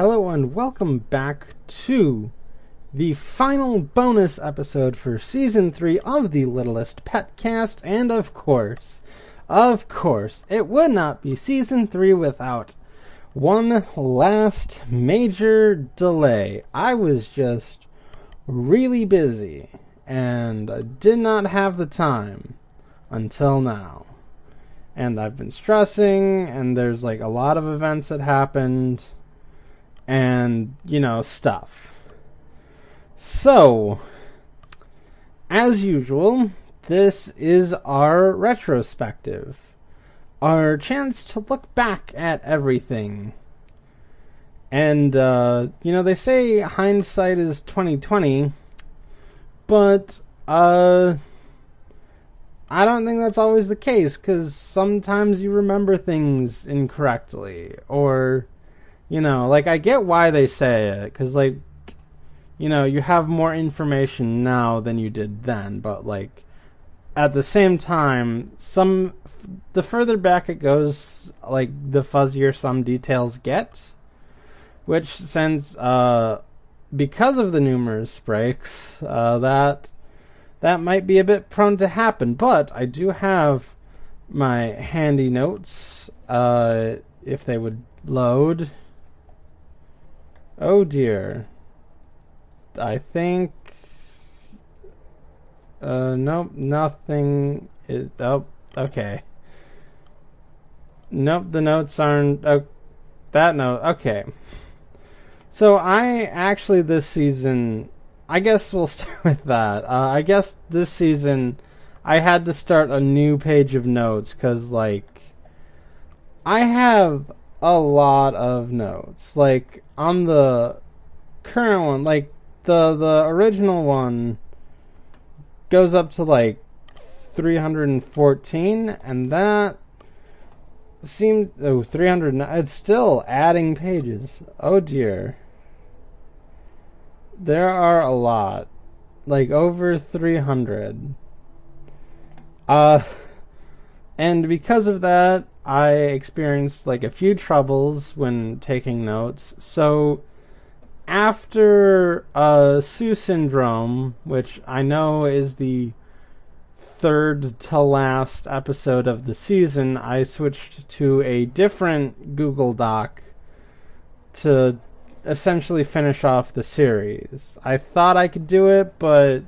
Hello and welcome back to the final bonus episode for season 3 of the Littlest Pet Cast and of course, of course, it would not be season 3 without one last major delay. I was just really busy and I did not have the time until now. And I've been stressing and there's like a lot of events that happened and you know stuff. So, as usual, this is our retrospective, our chance to look back at everything. And uh, you know they say hindsight is twenty twenty, but uh, I don't think that's always the case because sometimes you remember things incorrectly or you know, like I get why they say it because like you know you have more information now than you did then, but like at the same time, some the further back it goes, like the fuzzier some details get, which since uh, because of the numerous breaks, uh, that that might be a bit prone to happen. But I do have my handy notes, uh, if they would load. Oh dear. I think. Uh, nope, nothing. Is, oh, okay. Nope, the notes aren't. Oh, that note. Okay. So I actually this season. I guess we'll start with that. Uh, I guess this season I had to start a new page of notes because, like, I have a lot of notes. Like, on the current one, like the the original one goes up to like 314 and that seems oh 300 it's still adding pages. Oh dear. There are a lot. Like over 300. Uh and because of that I experienced like a few troubles when taking notes. So after uh, Sue syndrome, which I know is the third to last episode of the season, I switched to a different Google Doc to essentially finish off the series. I thought I could do it, but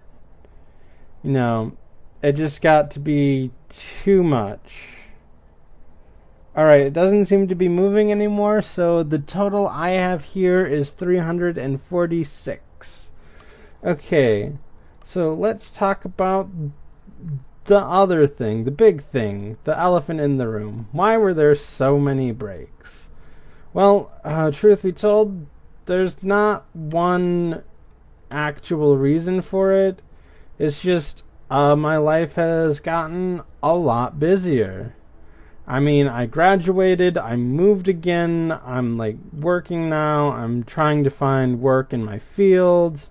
you know, it just got to be too much. Alright, it doesn't seem to be moving anymore, so the total I have here is 346. Okay, so let's talk about the other thing, the big thing, the elephant in the room. Why were there so many breaks? Well, uh, truth be told, there's not one actual reason for it. It's just uh, my life has gotten a lot busier. I mean, I graduated, I moved again, I'm like working now, I'm trying to find work in my field.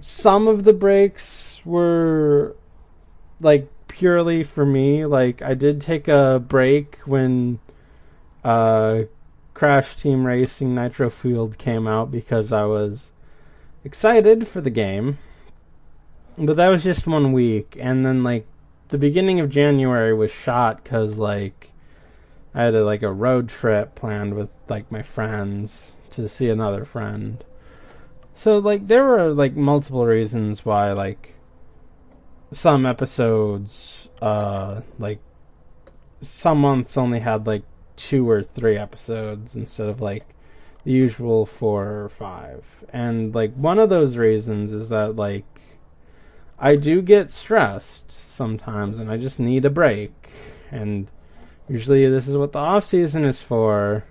Some of the breaks were like purely for me. Like, I did take a break when uh, Crash Team Racing Nitro Fueled came out because I was excited for the game. But that was just one week, and then like the beginning of January was shot because like I had a, like a road trip planned with like my friends to see another friend. So like there were like multiple reasons why like some episodes uh like some months only had like two or three episodes instead of like the usual four or five. And like one of those reasons is that like I do get stressed sometimes and I just need a break. And usually this is what the off season is for.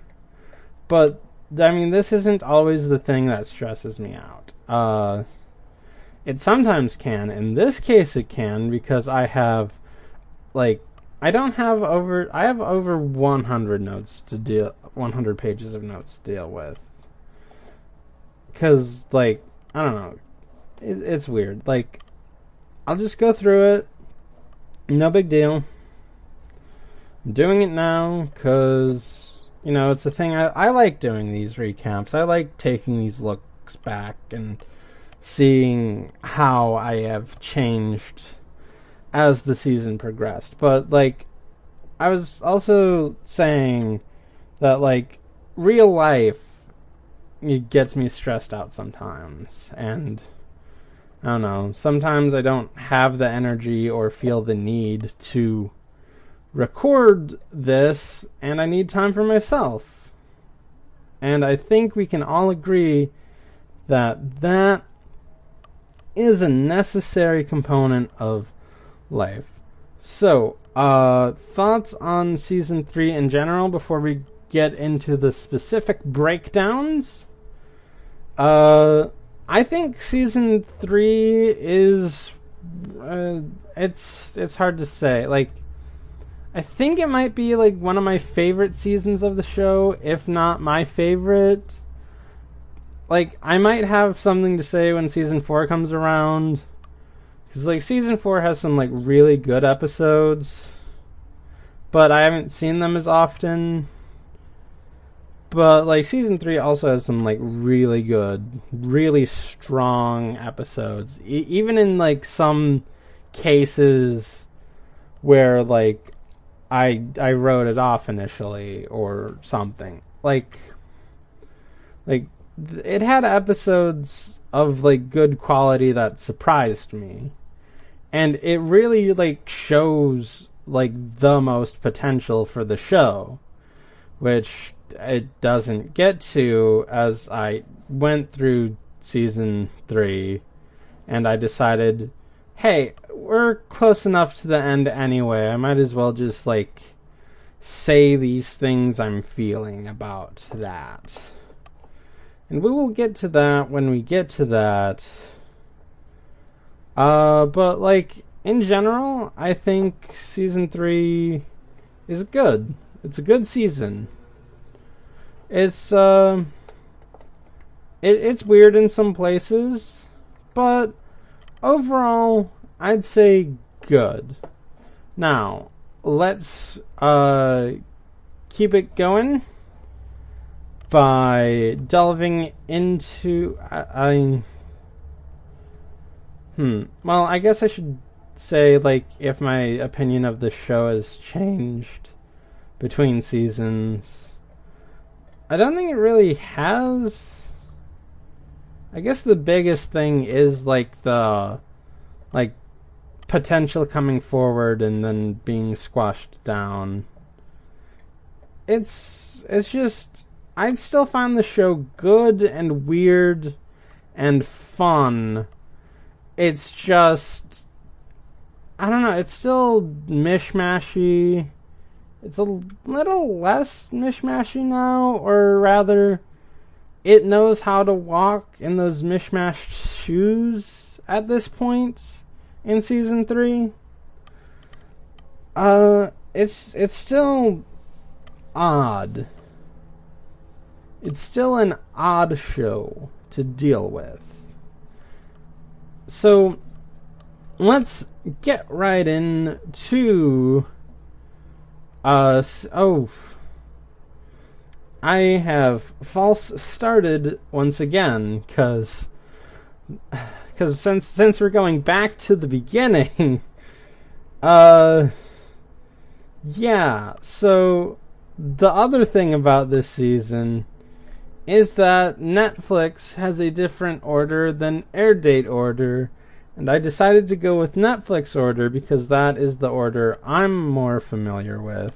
But I mean this isn't always the thing that stresses me out. Uh it sometimes can. In this case it can because I have like I don't have over I have over 100 notes to deal 100 pages of notes to deal with. Cuz like I don't know. It, it's weird. Like I'll just go through it no big deal. I'm doing it now because You know, it's a thing I, I like doing these recaps. I like taking these looks back and seeing how I have changed as the season progressed. But like I was also saying that like real life it gets me stressed out sometimes and I don't know, sometimes I don't have the energy or feel the need to record this and I need time for myself. And I think we can all agree that that is a necessary component of life. So, uh, thoughts on season three in general before we get into the specific breakdowns? Uh, I think season three is uh, it's it's hard to say. Like, I think it might be like one of my favorite seasons of the show, if not my favorite. Like, I might have something to say when season four comes around, because like season four has some like really good episodes, but I haven't seen them as often. But like season three also has some like really good, really strong episodes. E- even in like some cases where like I I wrote it off initially or something. Like like it had episodes of like good quality that surprised me. And it really like shows like the most potential for the show, which it doesn't get to as I went through season three and I decided, hey, we're close enough to the end anyway. I might as well just like say these things I'm feeling about that. And we will get to that when we get to that. Uh, but like in general, I think season three is good. It's a good season. It's uh, it, it's weird in some places, but overall, I'd say good. Now, let's uh, keep it going by delving into. I, I hmm. Well, I guess I should say like if my opinion of the show has changed between seasons I don't think it really has. I guess the biggest thing is like the like potential coming forward and then being squashed down. It's it's just I still find the show good and weird and fun. It's just I don't know, it's still mishmashy it's a little less mishmashy now, or rather, it knows how to walk in those mishmashed shoes at this point in season three. Uh, it's it's still odd. It's still an odd show to deal with. So let's get right into uh, oh. I have false started once again, because because since since we're going back to the beginning, uh, yeah. So the other thing about this season is that Netflix has a different order than air date order and I decided to go with Netflix order because that is the order I'm more familiar with.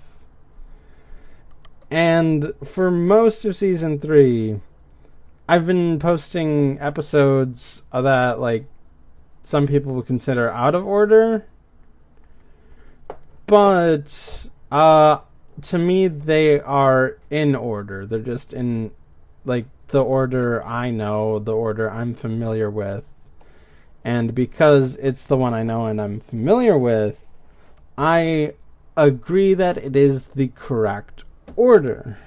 And for most of season three, I've been posting episodes that like some people would consider out of order. But uh to me they are in order. They're just in like the order I know, the order I'm familiar with. And because it's the one I know and I'm familiar with, I agree that it is the correct order.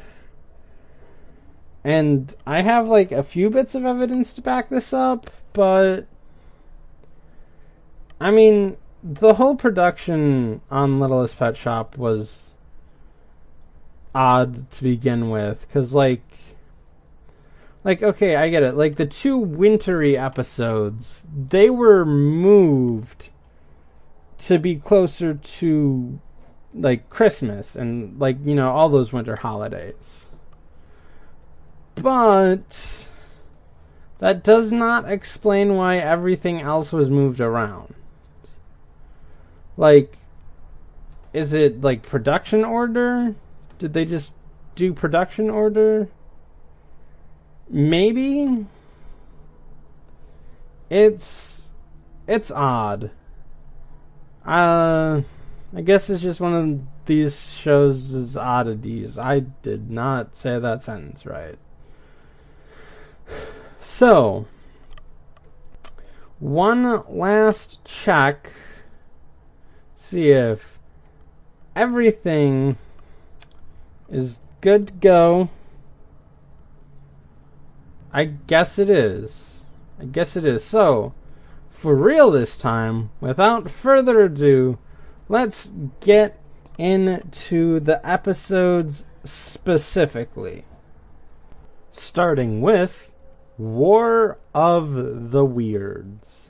And I have like a few bits of evidence to back this up, but I mean, the whole production on Littlest Pet Shop was odd to begin with cuz like like okay, I get it. Like the two wintry episodes, they were moved to be closer to like Christmas and like, you know, all those winter holidays. But that does not explain why everything else was moved around. Like is it like production order? Did they just do production order? Maybe it's it's odd. Uh I guess it's just one of these shows' oddities. I did not say that sentence right. So, one last check. See if everything is good to go. I guess it is. I guess it is. So, for real this time, without further ado, let's get into the episodes specifically. Starting with War of the Weirds.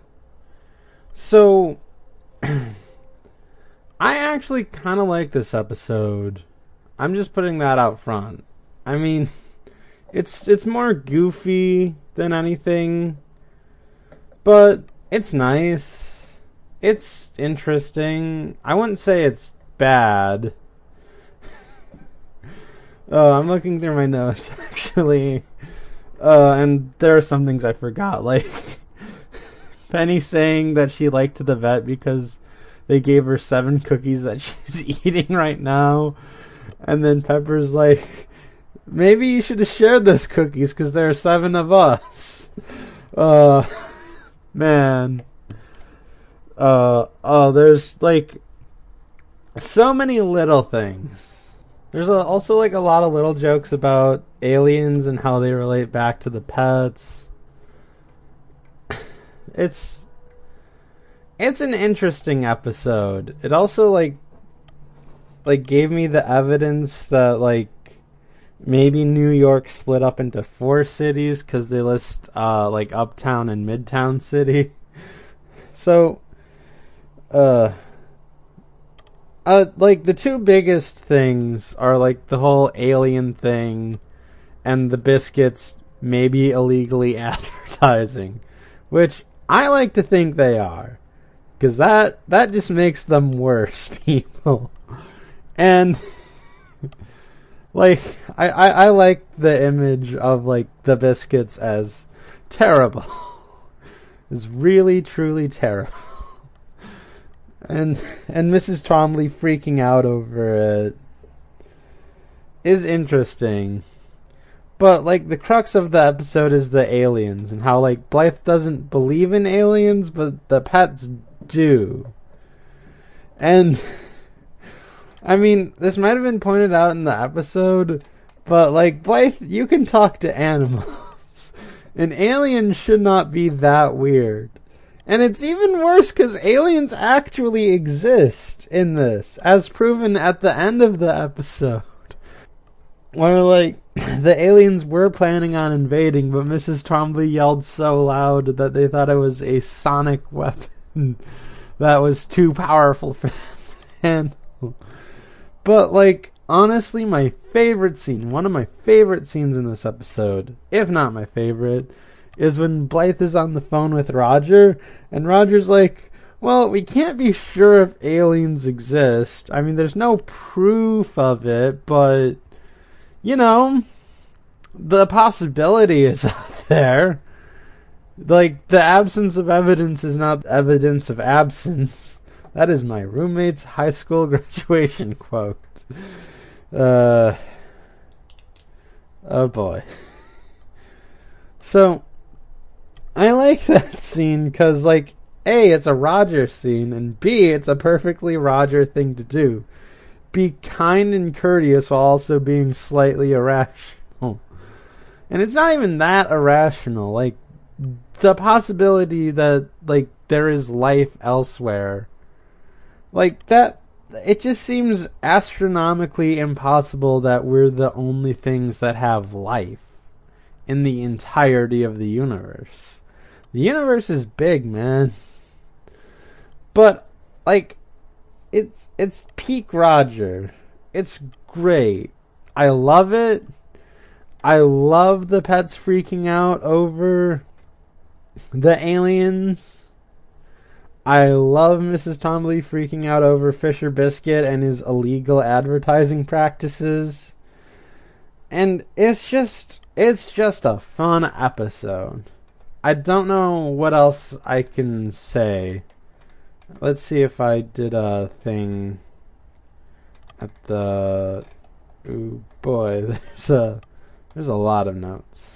So, I actually kind of like this episode. I'm just putting that out front. I mean, it's it's more goofy than anything, but it's nice. It's interesting. I wouldn't say it's bad. oh, I'm looking through my notes actually. Uh, and there are some things I forgot, like Penny saying that she liked the vet because they gave her seven cookies that she's eating right now. And then Pepper's like, maybe you should have shared those cookies because there are seven of us. Uh, man. Uh, oh, there's like so many little things. There's a, also like a lot of little jokes about aliens and how they relate back to the pets. It's it's an interesting episode. It also like like gave me the evidence that like maybe New York split up into four cities because they list uh, like Uptown and Midtown City. So, uh, uh, like the two biggest things are like the whole alien thing and the biscuits maybe illegally advertising, which I like to think they are, because that that just makes them worse people, and like I, I I like the image of like the biscuits as terrible, is really truly terrible and and Mrs. Trumbly freaking out over it is interesting. But like the crux of the episode is the aliens and how like Blythe doesn't believe in aliens, but the pets do. And I mean, this might have been pointed out in the episode, but like Blythe, you can talk to animals. An alien should not be that weird. And it's even worse because aliens actually exist in this, as proven at the end of the episode. Where, like, the aliens were planning on invading, but Mrs. Trumbly yelled so loud that they thought it was a sonic weapon that was too powerful for them to handle. But, like, honestly, my favorite scene, one of my favorite scenes in this episode, if not my favorite, is when Blythe is on the phone with Roger, and Roger's like, well, we can't be sure if aliens exist. I mean, there's no proof of it, but, you know, the possibility is out there. Like, the absence of evidence is not evidence of absence. That is my roommate's high school graduation quote. Uh, oh boy. So, I like that scene because, like, A, it's a Roger scene, and B, it's a perfectly Roger thing to do. Be kind and courteous while also being slightly irrational. And it's not even that irrational. Like, the possibility that, like, there is life elsewhere. Like, that. it just seems astronomically impossible that we're the only things that have life in the entirety of the universe. The universe is big, man. But like it's it's peak Roger. It's great. I love it. I love the pets freaking out over the aliens. I love Mrs. Trumbly freaking out over Fisher Biscuit and his illegal advertising practices. And it's just it's just a fun episode. I don't know what else I can say. Let's see if I did a thing at the Ooh boy, there's a there's a lot of notes.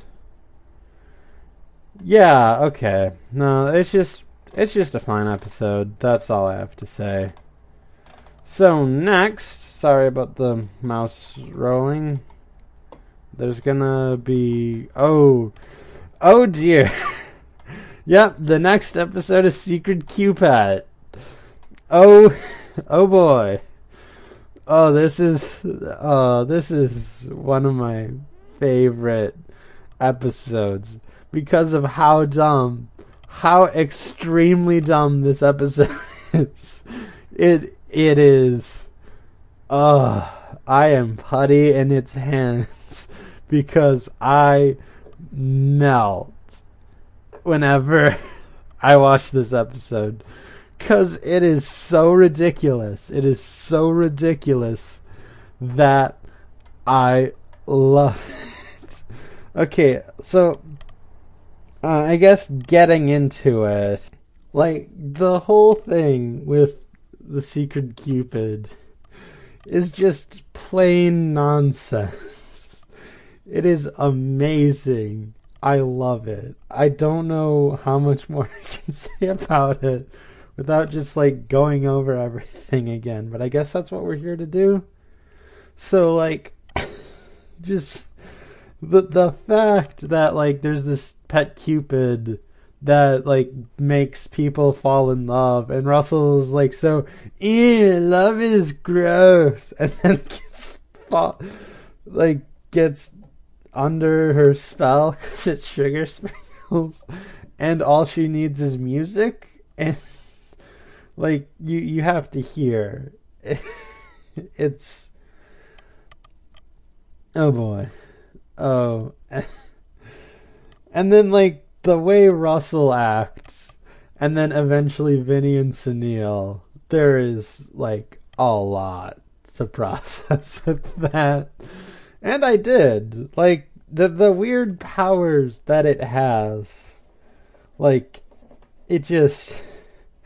Yeah, okay. No, it's just it's just a fine episode. That's all I have to say. So next, sorry about the mouse rolling. There's gonna be oh oh dear. yep, the next episode is Secret Cupid. Oh oh boy. Oh, this is uh this is one of my favorite episodes because of how dumb, how extremely dumb this episode is. It it is. Uh, I am putty in its hands because I melt whenever I watch this episode because it is so ridiculous. It is so ridiculous that I love it. okay, so uh, I guess getting into it, like the whole thing with the secret Cupid is just plain nonsense. It is amazing. I love it. I don't know how much more I can say about it without just like going over everything again. But I guess that's what we're here to do. So like just the the fact that like there's this pet cupid that like makes people fall in love. And Russell's like so love is gross. And then gets fall, like gets under her spell because it's sugar sprinkles and all she needs is music? And like you you have to hear. It's oh boy. Oh and then like the way russell acts and then eventually vinny and sunil there is like a lot to process with that and i did like the the weird powers that it has like it just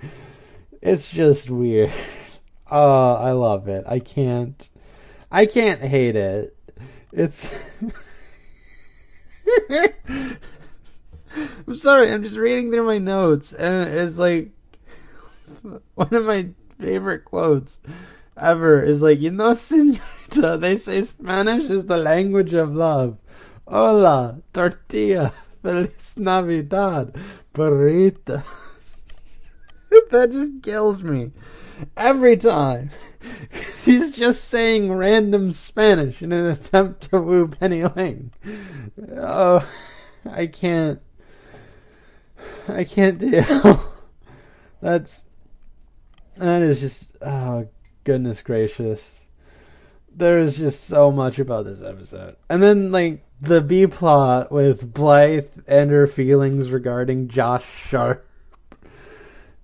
it's just weird. Oh, I love it. I can't I can't hate it. It's I'm sorry, I'm just reading through my notes and it's like one of my favorite quotes ever is like, you know, senorita, they say Spanish is the language of love. Hola, tortilla, feliz Navidad, burrito. that just kills me every time. He's just saying random Spanish in an attempt to woo Penny Lane. Oh, I can't. I can't deal. That's that is just oh goodness gracious. There is just so much about this episode, and then like the B plot with Blythe and her feelings regarding Josh Sharp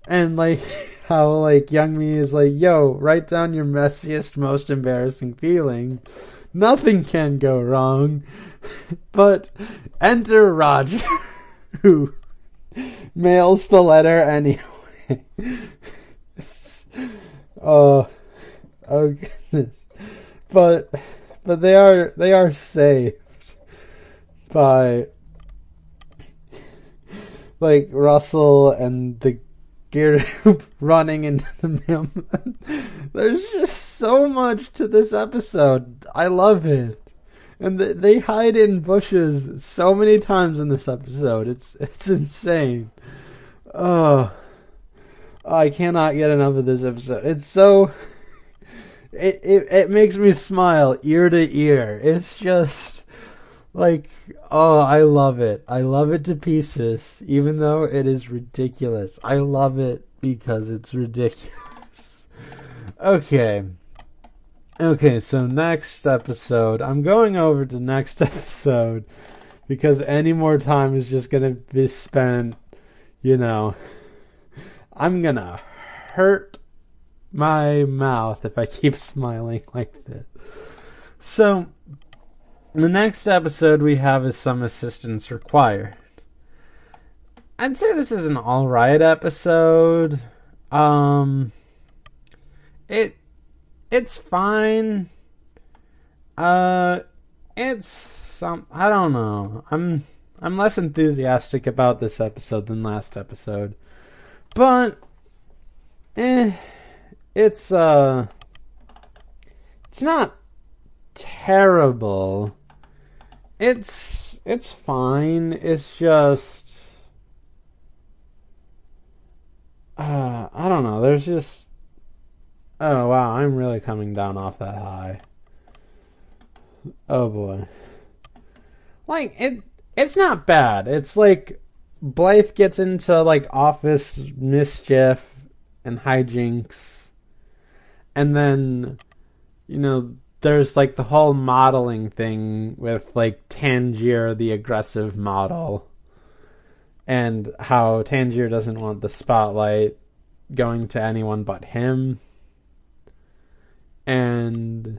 and like how like Youngmee is like, yo, write down your messiest, most embarrassing feeling. Nothing can go wrong. but enter Roger, who mails the letter anyway. oh, oh goodness. But but they are they are saved by like Russell and the gear running into the mail. There's just so much to this episode. I love it. And they hide in bushes so many times in this episode. It's it's insane. Oh, I cannot get enough of this episode. It's so it, it it makes me smile ear to ear. It's just like oh, I love it. I love it to pieces, even though it is ridiculous. I love it because it's ridiculous. okay. Okay, so next episode, I'm going over to next episode because any more time is just gonna be spent, you know. I'm gonna hurt my mouth if I keep smiling like this. So, the next episode we have is Some Assistance Required. I'd say this is an alright episode. Um, it it's fine. Uh, it's some. I don't know. I'm I'm less enthusiastic about this episode than last episode, but eh, it's uh, it's not terrible. It's it's fine. It's just uh, I don't know. There's just Oh wow, I'm really coming down off that high. Oh boy. Like it it's not bad. It's like Blythe gets into like office mischief and hijinks. And then you know, there's like the whole modeling thing with like Tangier the aggressive model and how Tangier doesn't want the spotlight going to anyone but him and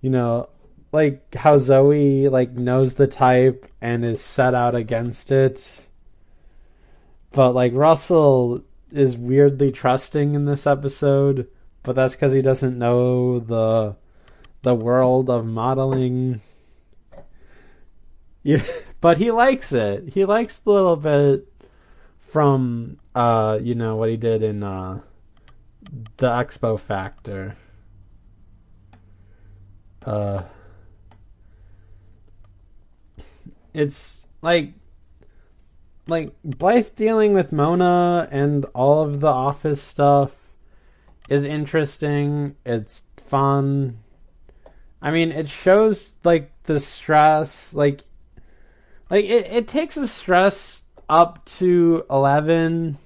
you know like how Zoe like knows the type and is set out against it. But like Russell is weirdly trusting in this episode but that's cuz he doesn't know the the world of modeling. Yeah but he likes it. He likes a little bit from uh you know what he did in uh the expo factor. Uh, it's like like Blythe dealing with Mona and all of the office stuff is interesting. It's fun. I mean, it shows like the stress, like like it, it takes the stress up to 11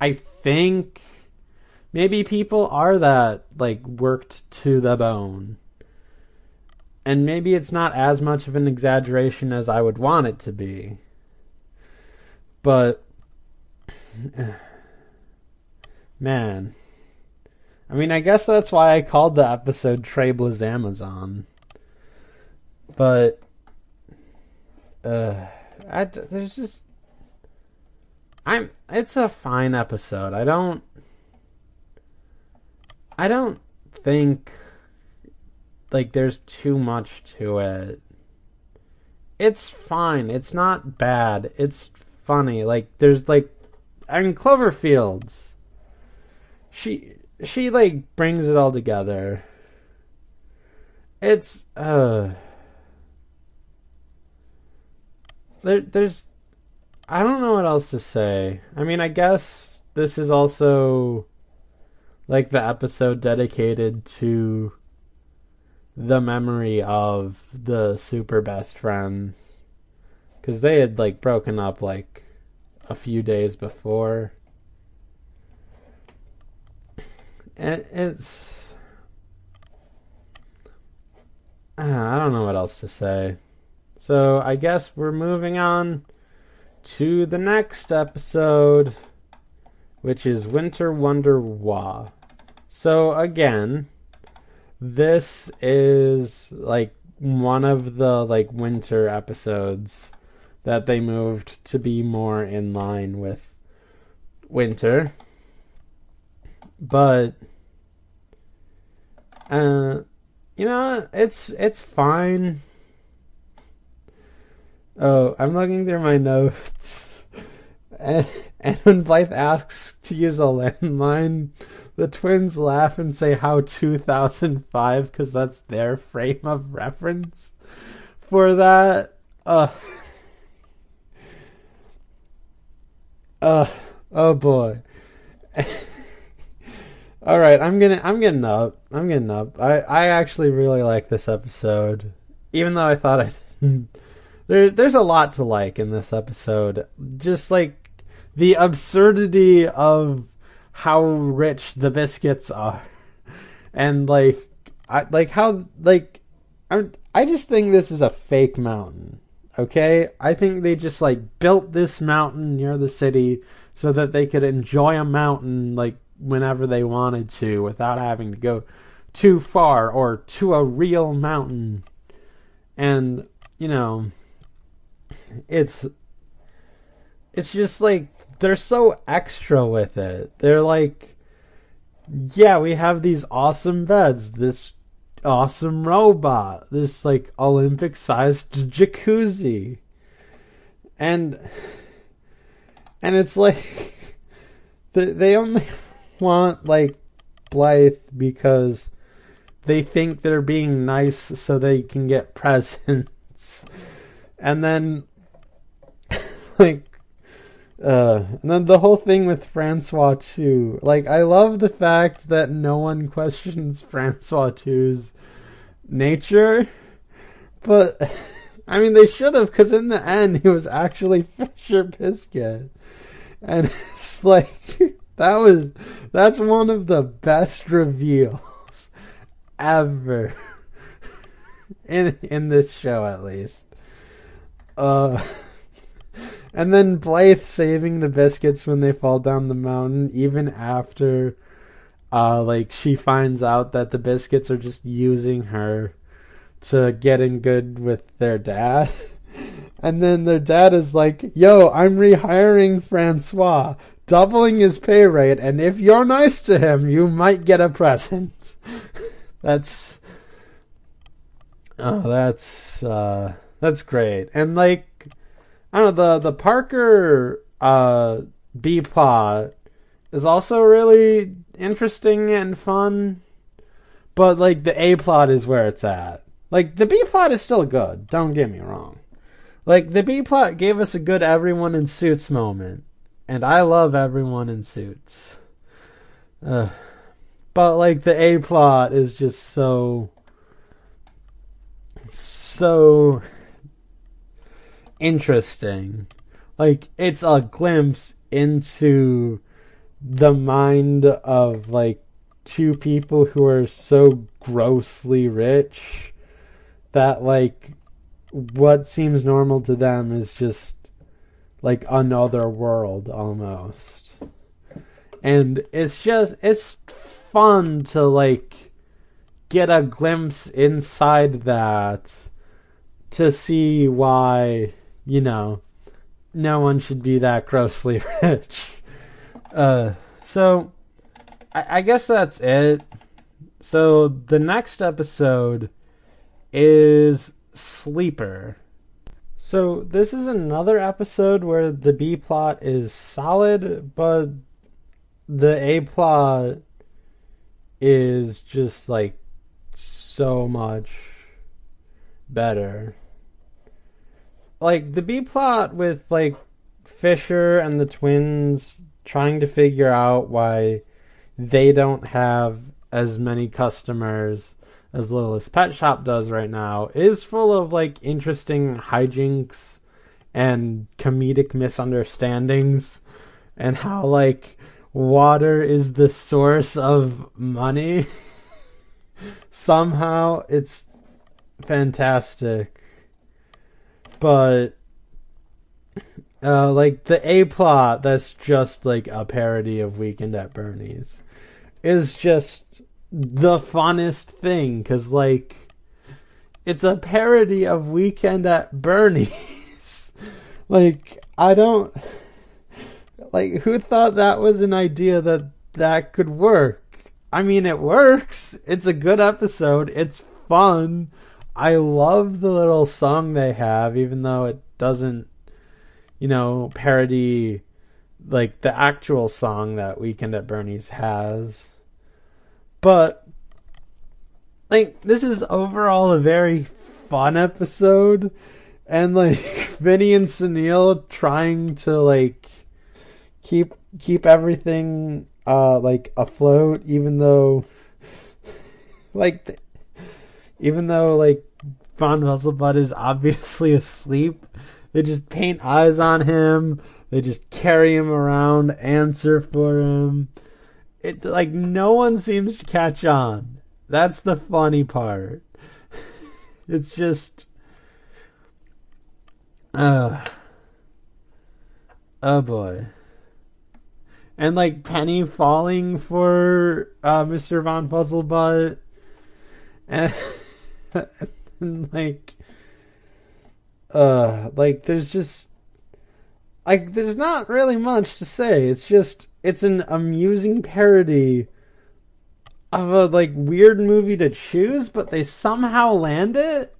I think maybe people are that like worked to the bone. And maybe it's not as much of an exaggeration as I would want it to be. But man. I mean, I guess that's why I called the episode Trebla's Amazon. But uh I, there's just I'm it's a fine episode. I don't I don't think like there's too much to it. It's fine. It's not bad. It's funny. Like there's like I mean Cloverfields. She she like brings it all together. It's uh there there's I don't know what else to say. I mean, I guess this is also like the episode dedicated to the memory of the super best friends. Because they had like broken up like a few days before. And it's i don't know what else to say. So i guess we're moving on to the next episode which is Winter Wonder Wah. So again, this is like one of the like winter episodes that they moved to be more in line with winter. But uh you know, it's it's fine. Oh, I'm looking through my notes. And, when Blythe asks to use a landline, the twins laugh and say how 2005 because that's their frame of reference for that. Uh, uh, oh boy. All right, I'm gonna I'm getting up. I'm getting up. I I actually really like this episode, even though I thought I didn't. There there's a lot to like in this episode. Just like the absurdity of how rich the biscuits are, and like I like how like I I just think this is a fake mountain. Okay, I think they just like built this mountain near the city so that they could enjoy a mountain like whenever they wanted to without having to go too far or to a real mountain. And, you know, it's it's just like they're so extra with it. They're like yeah, we have these awesome beds, this awesome robot, this like Olympic sized jacuzzi. And and it's like they only want like Blythe because they think they're being nice so they can get presents. And then like uh and then the whole thing with Francois too. Like I love the fact that no one questions Francois two's nature. But I mean they should have cuz in the end he was actually Fisher Biscuit. And it's like that was that's one of the best reveals ever in in this show at least. Uh and then Blythe saving the biscuits when they fall down the mountain even after uh like she finds out that the biscuits are just using her to get in good with their dad. And then their dad is like, "Yo, I'm rehiring Francois doubling his pay rate, and if you're nice to him, you might get a present. that's oh, that's uh, that's great. And like I don't know, the the Parker uh, B plot is also really interesting and fun, but like the A plot is where it's at. Like the B plot is still good. Don't get me wrong. Like the B plot gave us a good everyone in suits moment and I love everyone in suits. But like the A plot is just so so interesting. Like it's a glimpse into the mind of like two people who are so grossly rich that like what seems normal to them is just like another world almost. And it's just it's fun to like get a glimpse inside that to see why, you know, no one should be that grossly rich. Uh so I, I guess that's it. So the next episode is Sleeper. So this is another episode where the B plot is solid, but the A plot is just like so much better. Like the B plot with like Fisher and the twins trying to figure out why they don't have as many customers as Littlest Pet Shop does right now, is full of like interesting hijinks and comedic misunderstandings and how like water is the source of money. Somehow it's fantastic. But uh, like the A plot that's just like a parody of Weekend at Bernie's is just the funnest thing because like it's a parody of Weekend at Bernie's. like I don't like who thought that was an idea that that could work. I mean, it works. It's a good episode. It's fun. I love the little song they have, even though it doesn't, you know, parody like the actual song that Weekend at Bernie's has. But like this is overall a very fun episode and like Vinny and Sunil trying to like keep keep everything uh like afloat even though like even though like Von Vesselbud is obviously asleep. They just paint eyes on him. They just carry him around, answer for him. It like no one seems to catch on. That's the funny part. it's just uh Oh boy. And like Penny falling for uh, Mr. Von Puzzlebutt. And, like uh like there's just like there's not really much to say. It's just it's an amusing parody of a like weird movie to choose, but they somehow land it.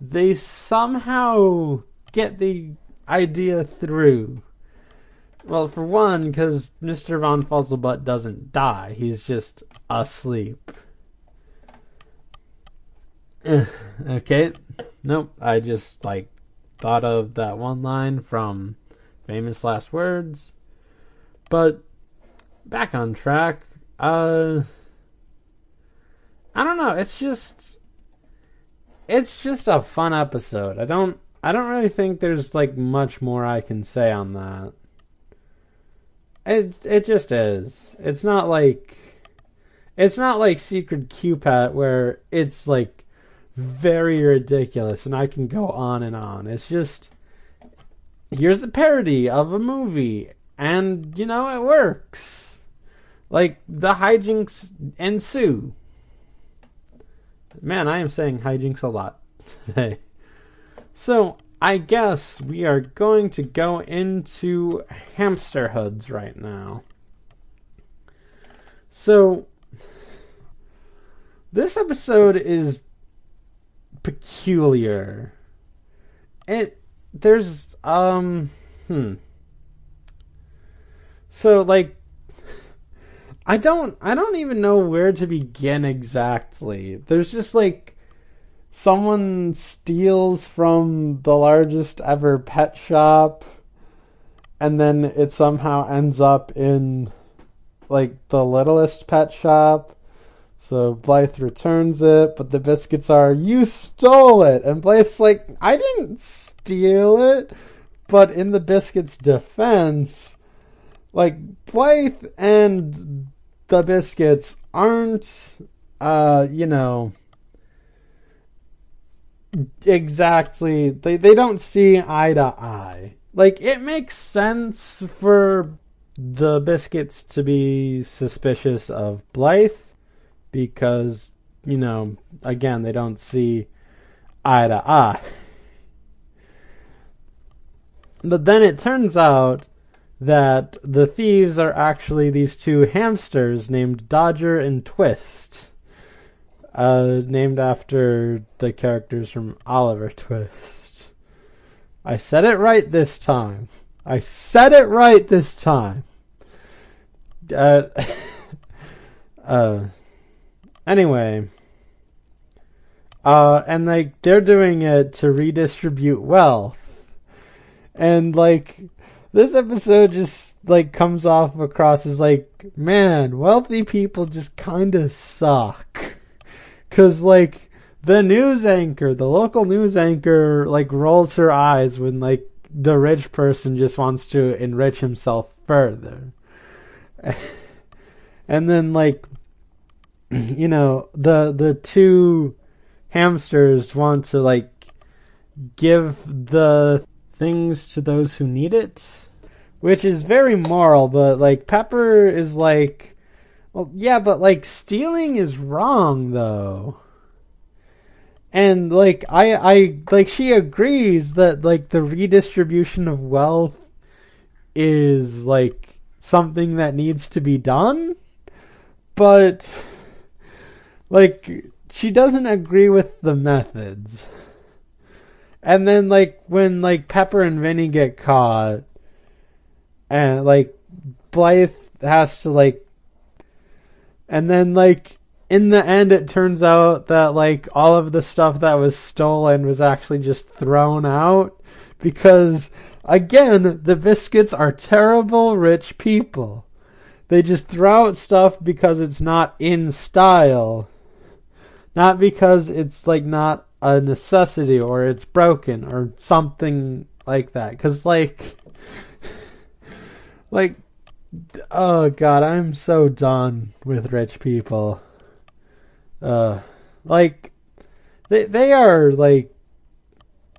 They somehow get the idea through. Well, for one, because Mr. Von Fuzzlebutt doesn't die, he's just asleep. Okay, nope, I just, like, thought of that one line from Famous Last Words. But, back on track, uh. I don't know, it's just. It's just a fun episode. I don't I don't really think there's like much more I can say on that. It it just is. It's not like it's not like Secret Cupid where it's like very ridiculous and I can go on and on. It's just here's a parody of a movie and you know it works. Like the hijinks ensue. Man, I am saying hijinks a lot today. So I guess we are going to go into hamster hoods right now. So this episode is peculiar. It there's um hmm. So like I don't I don't even know where to begin exactly. There's just like someone steals from the largest ever pet shop and then it somehow ends up in like the littlest pet shop. So Blythe returns it, but the Biskits are, You stole it! And Blythe's like, I didn't steal it. But in the Biskits' defense, like Blythe and the Biskits aren't, uh, you know, exactly they they don't see eye to eye. Like it makes sense for the Biskits to be suspicious of Blythe because you know again they don't see eye to eye. But then it turns out that the thieves are actually these two hamsters named Dodger and Twist uh, named after the characters from Oliver Twist. I said it right this time. I said it right this time. Uh, uh, anyway, uh, and like they're doing it to redistribute wealth, and like this episode just like comes off across as like, man, wealthy people just kind of suck. Cause like the news anchor, the local news anchor, like rolls her eyes when like the rich person just wants to enrich himself further. and then like you know, the the two hamsters want to like give the things to those who need it, which is very moral, but like Pepper is like well, yeah, but like stealing is wrong though. And like I I like she agrees that like the redistribution of wealth is like something that needs to be done, but like she doesn't agree with the methods. And then like when like Pepper and Vinnie get caught and like Blythe has to like and then like in the end it turns out that like all of the stuff that was stolen was actually just thrown out because again the Biskits are terrible rich people They just throw out stuff because it's not in style. Not because it's like not a necessity or it's broken or something like that. Cause like, like, oh god, I'm so done with rich people. Uh, like, they, they are like,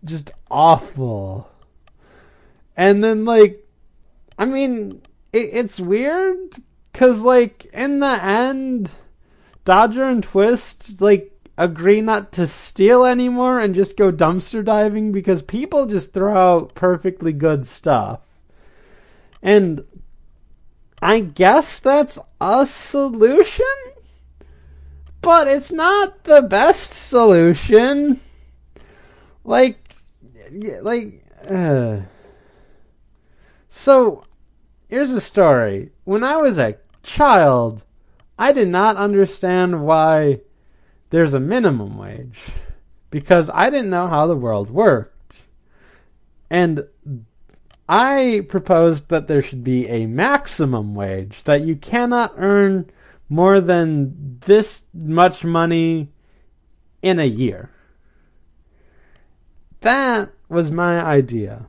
just awful. And then like, I mean, it, it's weird because like in the end, Dodger and Twist like agree not to steal anymore and just go dumpster diving because people just throw out perfectly good stuff. And I guess that's a solution, but it's not the best solution. Like, like, uh. So, here's a story. When I was a child, I did not understand why there's a minimum wage because I didn't know how the world worked. And I proposed that there should be a maximum wage, that you cannot earn more than this much money in a year. That was my idea.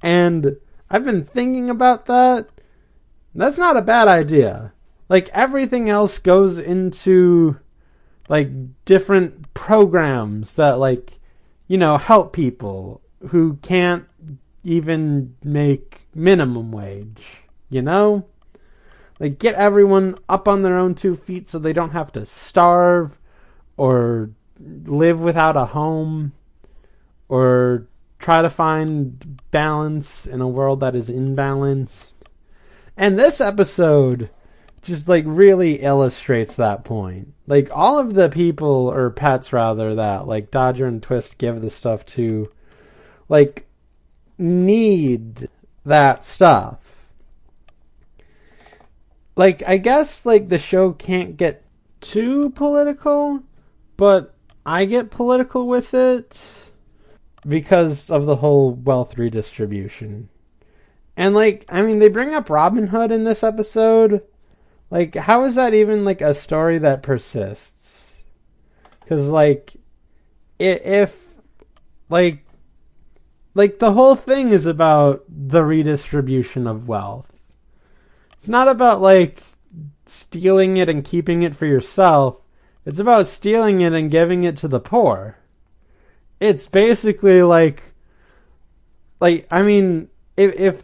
And I've been thinking about that. That's not a bad idea. Like everything else goes into like different programs that like you know help people who can't even make minimum wage, you know? Like get everyone up on their own two feet so they don't have to starve or live without a home or try to find balance in a world that is imbalanced. And this episode just like really illustrates that point. Like all of the people or pets rather that like Dodger and Twist give the stuff to like need that stuff. Like I guess like the show can't get too political, but I get political with it because of the whole wealth redistribution. And like I mean they bring up Robin Hood in this episode like, how is that even like a story that persists? Because like, if like like the whole thing is about the redistribution of wealth. It's not about like stealing it and keeping it for yourself. It's about stealing it and giving it to the poor. It's basically like like I mean if if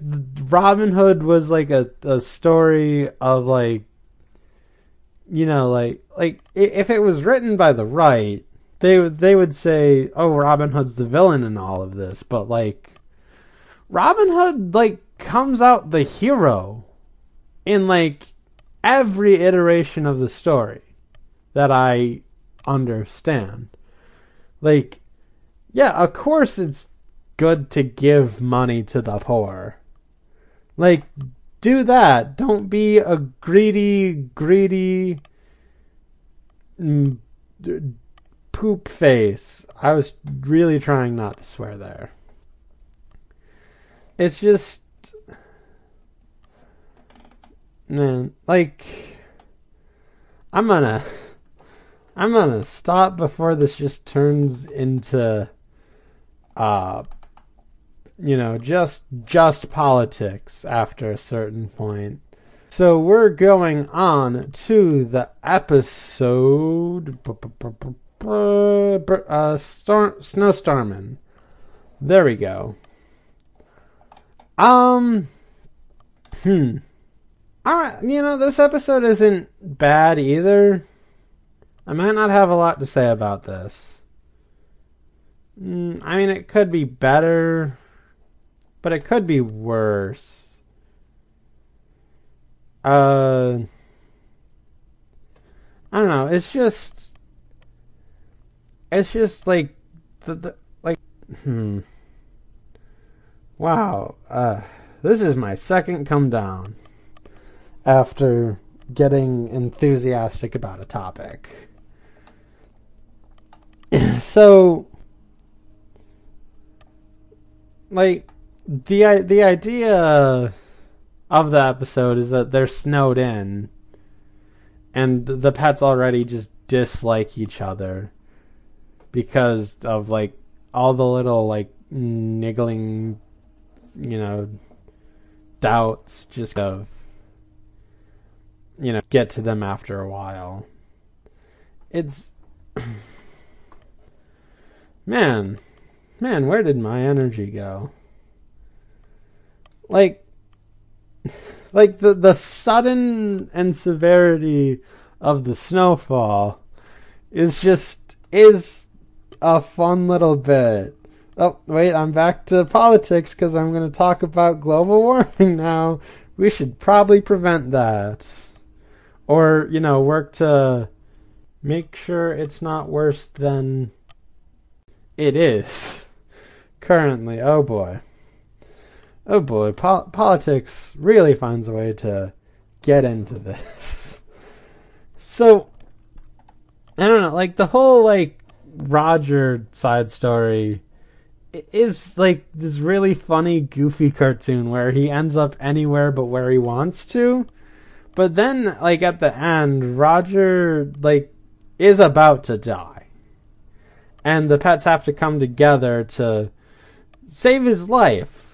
Robin Hood was like a, a story of like you know, like like if it was written by the right, they they would say, "Oh, Robin Hood's the villain in all of this," but like Robin Hood like comes out the hero in like every iteration of the story that I understand. Like yeah, of course it's good to give money to the poor. Like do that. Don't be a greedy, greedy mm, poop face. I was really trying not to swear there. It's just. Man, like. I'm gonna. I'm gonna stop before this just turns into. Uh, you know, just just politics after a certain point. So we're going on to the episode uh, Star- Snowstormin. There we go. Um hmm. Alright, you know, this episode isn't bad either. I might not have a lot to say about this. Mm, I mean, it could be better but it could be worse. Uh, I don't know. It's just, it's just like the, the like, hmm. Wow. Uh, this is my second come down after getting enthusiastic about a topic. so, like, the the idea of the episode is that they're snowed in, and the pets already just dislike each other because of like all the little like niggling, you know, doubts just of you know get to them after a while. It's man, man, where did my energy go? Like like the the sudden and severity of the snowfall is just is a fun little bit. Oh, wait, I'm back to politics because I'm going to talk about global warming now. We should probably prevent that. Or, you know, work to make sure it's not worse than it is currently. Oh boy. Oh boy, Pol- politics really finds a way to get into this. so, I don't know, like the whole like Roger side story is like this really funny, goofy cartoon where he ends up anywhere but where he wants to. But then, like at the end, Roger like is about to die, and the pets have to come together to save his life,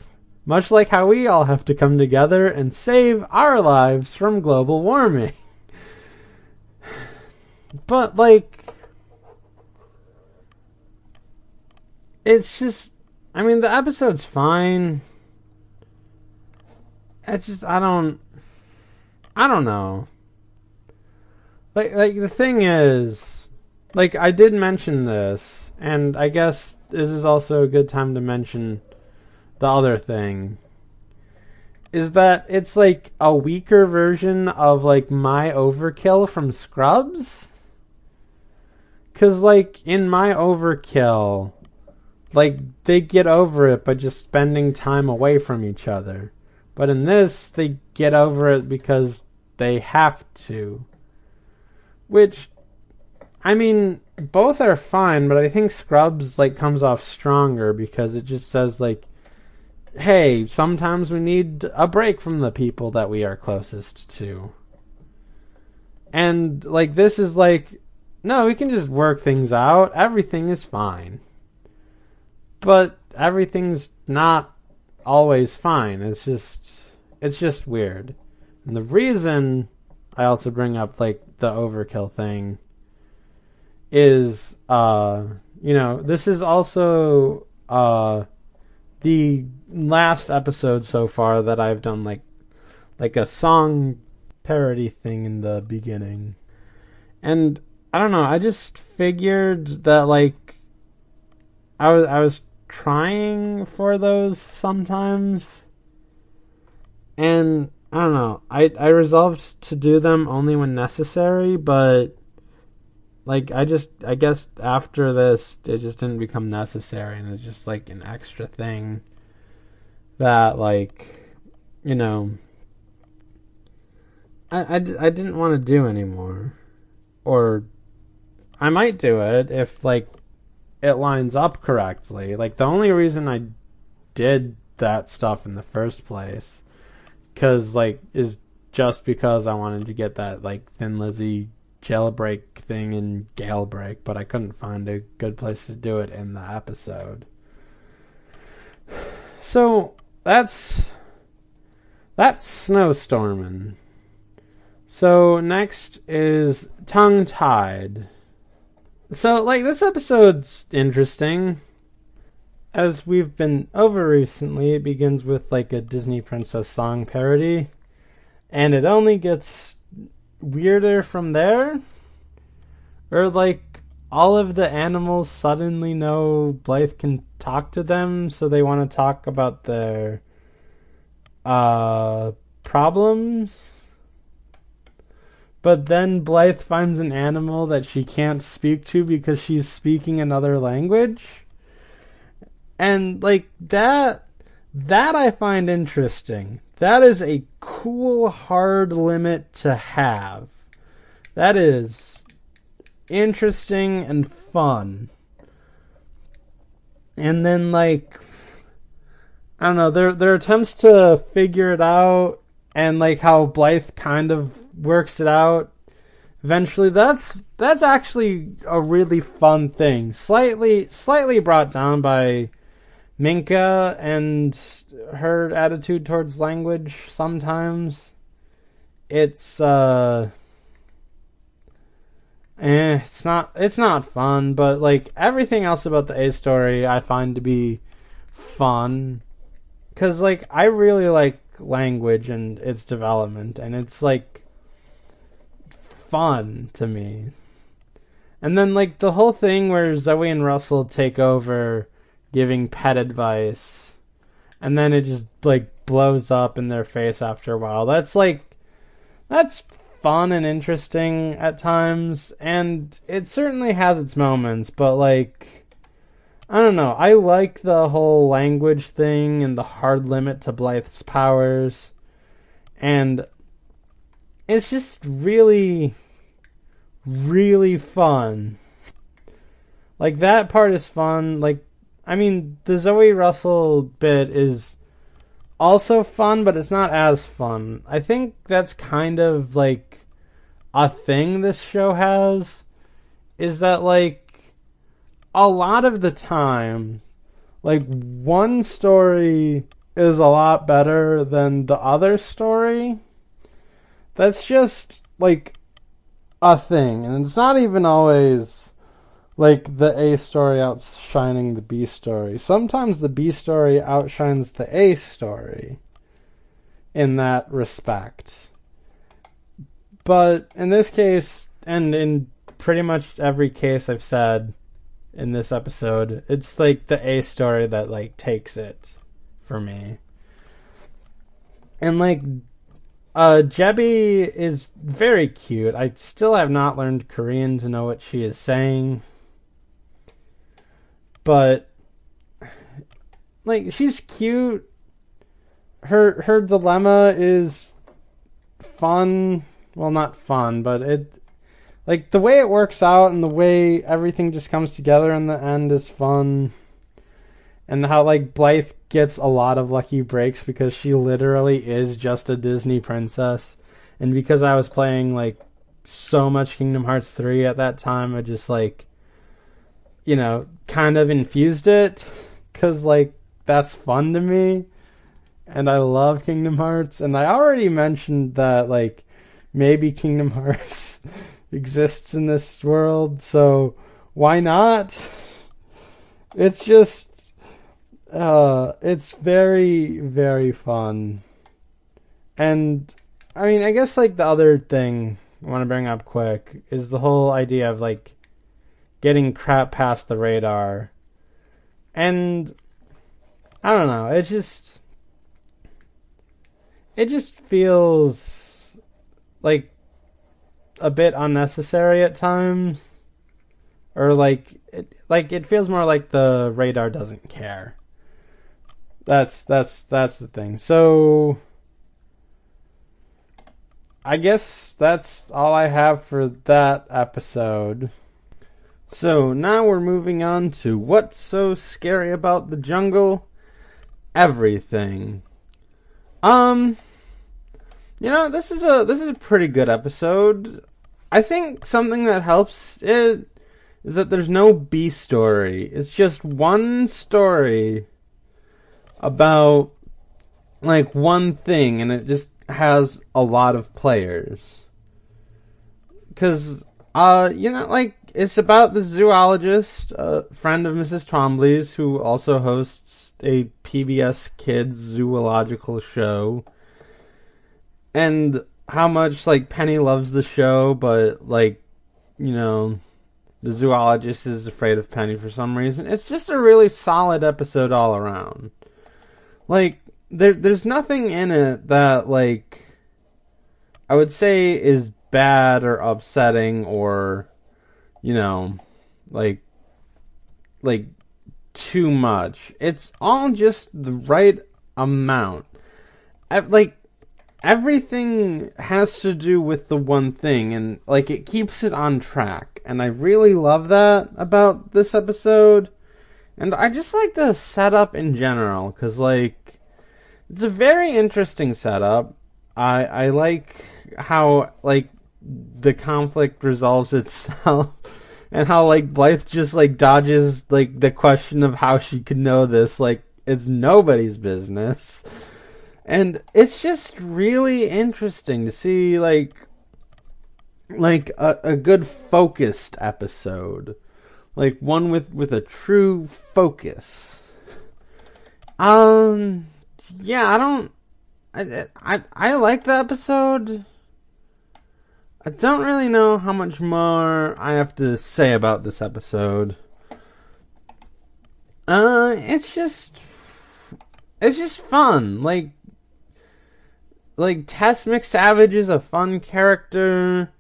much like how we all have to come together and save our lives from global warming. But like it's just I mean the episode's fine. It's just I don't I don't know. Like like the thing is like I did mention this and I guess this is also a good time to mention the other thing is that it's like a weaker version of like my overkill from Scrubs. Cause like in my overkill, like they get over it by just spending time away from each other. But in this, they get over it because they have to. Which, I mean, both are fine, but I think Scrubs like comes off stronger because it just says like, "Hey, sometimes we need a break from the people that we are closest to." And like this is like, no, we can just work things out. Everything is fine but everything's not always fine. It's just it's just weird. And the reason I also bring up like the overkill thing is uh you know, this is also uh the last episode so far that I've done like like a song parody thing in the beginning. And I don't know, I just figured that like I was I was trying for those sometimes. And I don't know. I I resolved to do them only when necessary, but like I just I guess after this it just didn't become necessary and it's just like an extra thing that like you know I, I, I didn't want to do anymore or I might do it if like it lines up correctly. Like the only reason I did that stuff in the first place, because like is just because I wanted to get that like Thin Lizzy jailbreak thing in Gailbreak, but I couldn't find a good place to do it in the episode. So that's that's snowstorming. So next is tongue tied. So, like, this episode's interesting. As we've been over recently, it begins with, like, a Disney princess song parody. And it only gets weirder from there. Or, like, all of the animals suddenly know Blythe can talk to them, so they want to talk about their, uh, problems but then Blythe finds an animal that she can't speak to because she's speaking another language. And like that that I find interesting. That is a cool hard limit to have. That is interesting and fun. And then like I don't know, their their attempts to figure it out and like how Blythe kind of works it out. Eventually that's that's actually a really fun thing. Slightly slightly brought down by minka and her attitude towards language sometimes. It's uh eh, it's not it's not fun but like everything else about the a story i find to be fun. Because like i really like language and its development and it's like fun to me. And then like the whole thing where zoe and russell take over giving pet advice and then it just like blows up in their face after a while. That's like that's fun and interesting at times and it certainly has its moments but like I don't know. I like the whole language thing and the hard limit to Blythe's powers. And it's just really, really fun. Like, that part is fun. Like, I mean, the Zoe Russell bit is also fun, but it's not as fun. I think that's kind of like a thing this show has. Is that, like, a lot of the time, like one story is a lot better than the other story. That's just like a thing, and it's not even always like the A story outshining the B story. Sometimes the B story outshines the A story in that respect. But in this case, and in pretty much every case I've said, in this episode. It's like the A story that like takes it for me. And like uh Jebi is very cute. I still have not learned Korean to know what she is saying. But like she's cute. Her her dilemma is fun. Well, not fun, but it like the way it works out and the way everything just comes together in the end is fun. And how like Blythe gets a lot of lucky breaks because she literally is just a Disney princess. And because I was playing like so much Kingdom Hearts 3 at that time, I just like you know, kind of infused it cuz like that's fun to me. And I love Kingdom Hearts and I already mentioned that like maybe Kingdom Hearts exists in this world, so why not? It's just uh it's very very fun. And I mean, I guess like the other thing I want to bring up quick is the whole idea of like getting crap past the radar. And I don't know, it just it just feels like a bit unnecessary at times, or like it, like it feels more like the radar doesn't care. That's that's that's the thing. So I guess that's all I have for that episode. So now we're moving on to what's so scary about the jungle? Everything. Um you know, this is a this is a pretty good episode. I think something that helps it is that there's no B story. It's just one story about like one thing and it just has a lot of players. Cuz uh you know like it's about the zoologist, a friend of Mrs. Twombly's who also hosts a PBS Kids zoological show and how much like Penny loves the show, but like you know the zoologist is afraid of Penny for some reason. It's just a really solid episode all around. Like there there's nothing in it that like I would say is bad or upsetting or you know like like too much. It's all just the right amount. I, like everything has to do with the one thing and like it keeps it on track and i really love that about this episode and i just like the setup in general because like it's a very interesting setup I I like how like the conflict resolves itself and how like Blythe just like dodges like the question of how she could know this like it's nobody's business. And it's just really interesting to see like like a, a good focused episode. Like one with with a true focus. Um yeah, I don't I I I like the episode. I don't really know how much more I have to say about this episode. Uh, it's just, it's just fun. Like, like Tess McSavage is a fun character.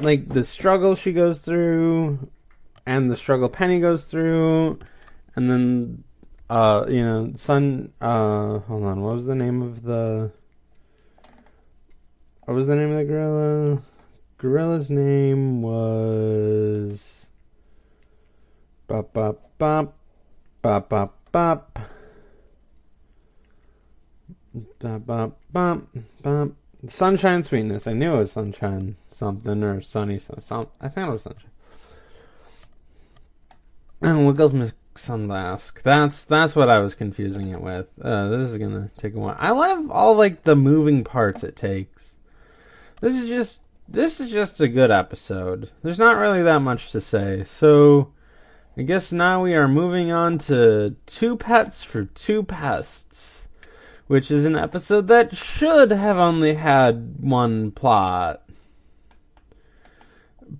Like the struggle she goes through, and the struggle Penny goes through, and then, uh, you know, Sun. Uh, hold on. What was the name of the? What was the name of the gorilla? Gorilla's name was. Bop bop bop. Bop bop bop. Bop. Sunshine Sweetness. I knew it was Sunshine something or Sunny something. I think it was Sunshine. And Wiggles McSunlask. That's that's what I was confusing it with. Uh, this is gonna take a while. I love all like the moving parts it takes. This is just this is just a good episode. There's not really that much to say. So, I guess now we are moving on to Two Pets for Two Pests, which is an episode that should have only had one plot.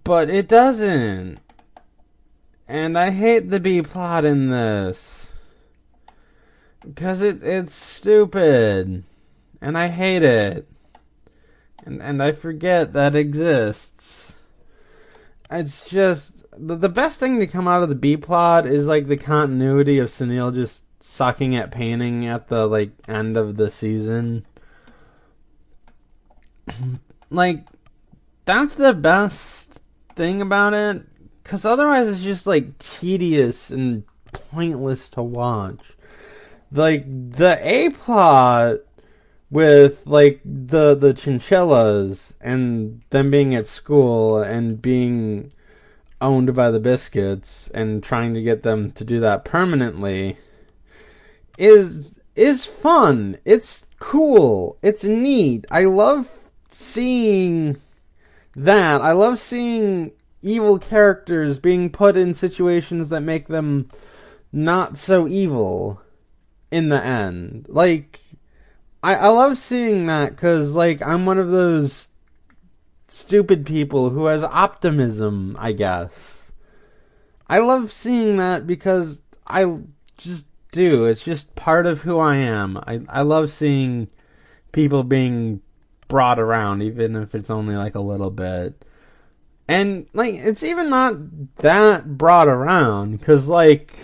But it doesn't. And I hate the B plot in this. Because it, it's stupid. And I hate it and and I forget that exists. It's just the, the best thing to come out of the B plot is like the continuity of Sunil just sucking at painting at the like end of the season. like that's the best thing about it cuz otherwise it's just like tedious and pointless to watch. Like the A plot with like the the chinchillas and them being at school and being owned by the Biskits and trying to get them to do that permanently is is fun. It's cool. It's neat. I love seeing that. I love seeing evil characters being put in situations that make them not so evil in the end. Like I, I love seeing that because, like, I'm one of those stupid people who has optimism, I guess. I love seeing that because I just do. It's just part of who I am. I, I love seeing people being brought around, even if it's only like a little bit. And, like, it's even not that brought around, because, like,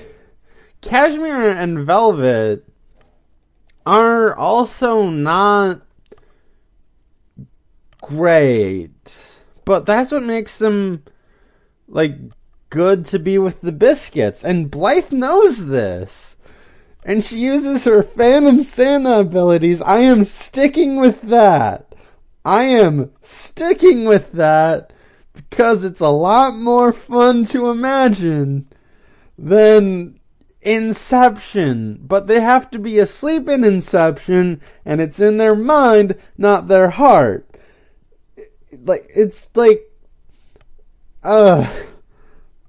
Cashmere and Velvet are also not great. But that's what makes them like good to be with the Biskits. And Blythe knows this. And she uses her Phantom Santa abilities. I am sticking with that. I am sticking with that because it's a lot more fun to imagine than Inception, but they have to be asleep in Inception, and it's in their mind, not their heart. Like it's like, uh,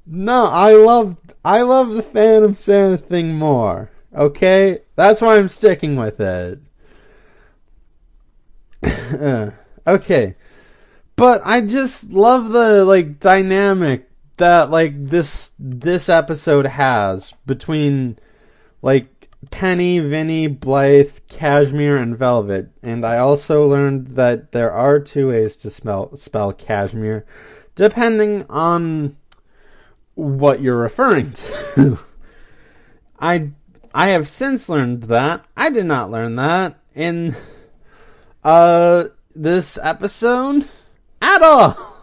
no, I love I love the Phantom Santa thing more. Okay, that's why I'm sticking with it. okay, but I just love the like dynamic that like this this episode has between like Penny, Vinnie, Blythe, Cashmere, and Velvet. And I also learned that there are two ways to spell spell Cashmere, depending on what you're referring to. I I have since learned that. I did not learn that in uh this episode at all.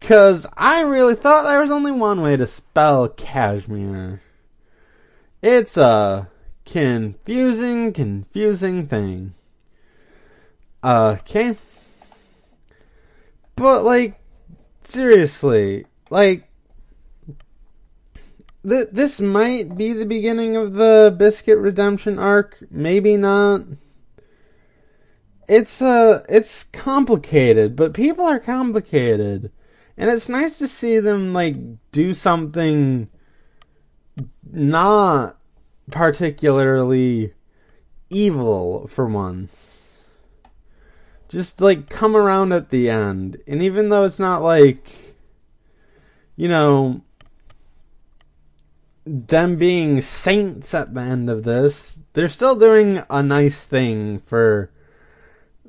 Because I really thought there was only one way to spell cashmere. It's a confusing, confusing thing. Okay. But like, seriously, like, th- this might be the beginning of the Biskit redemption arc. Maybe not. It's uh, it's complicated, but people are complicated, and it's nice to see them like do something not particularly evil for once. Just like come around at the end. And even though it's not like you know them being saints at the end of this, they're still doing a nice thing for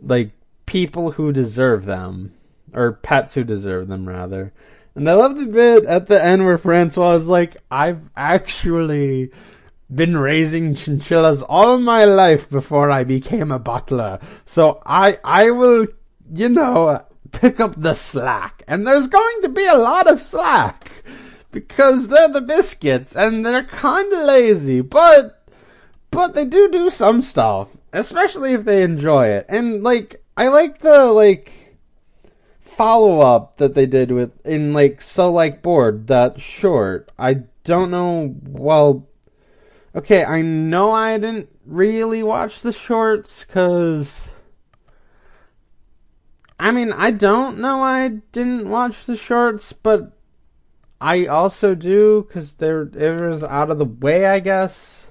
like people who deserve them or pets who deserve them rather. And I love the bit at the end where Francois is like, I've actually been raising chinchillas all my life before I became a butler. So I, I will, you know, pick up the slack. And there's going to be a lot of slack. Because they're the Biskits and they're kinda lazy, but, but they do do some stuff. Especially if they enjoy it. And like, I like the, like, follow up that they did with in like so like bored that short. I don't know. Well, okay, I know I didn't really watch the shorts because. I mean, I don't know I didn't watch the shorts, but I also do because they're it was out of the way, I guess.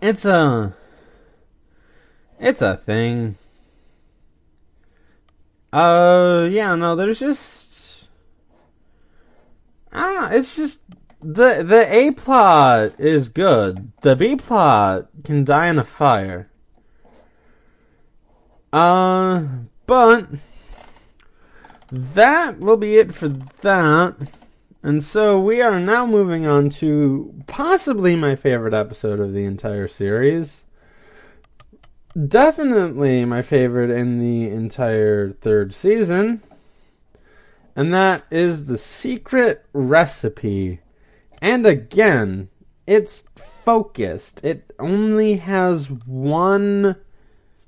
It's a. It's a thing. Uh, yeah, no, there's just. I don't know, it's just. The, the A plot is good. The B plot can die in a fire. Uh, but. That will be it for that. And so we are now moving on to possibly my favorite episode of the entire series definitely my favorite in the entire third season. And that is the secret recipe. And again, it's focused. It only has one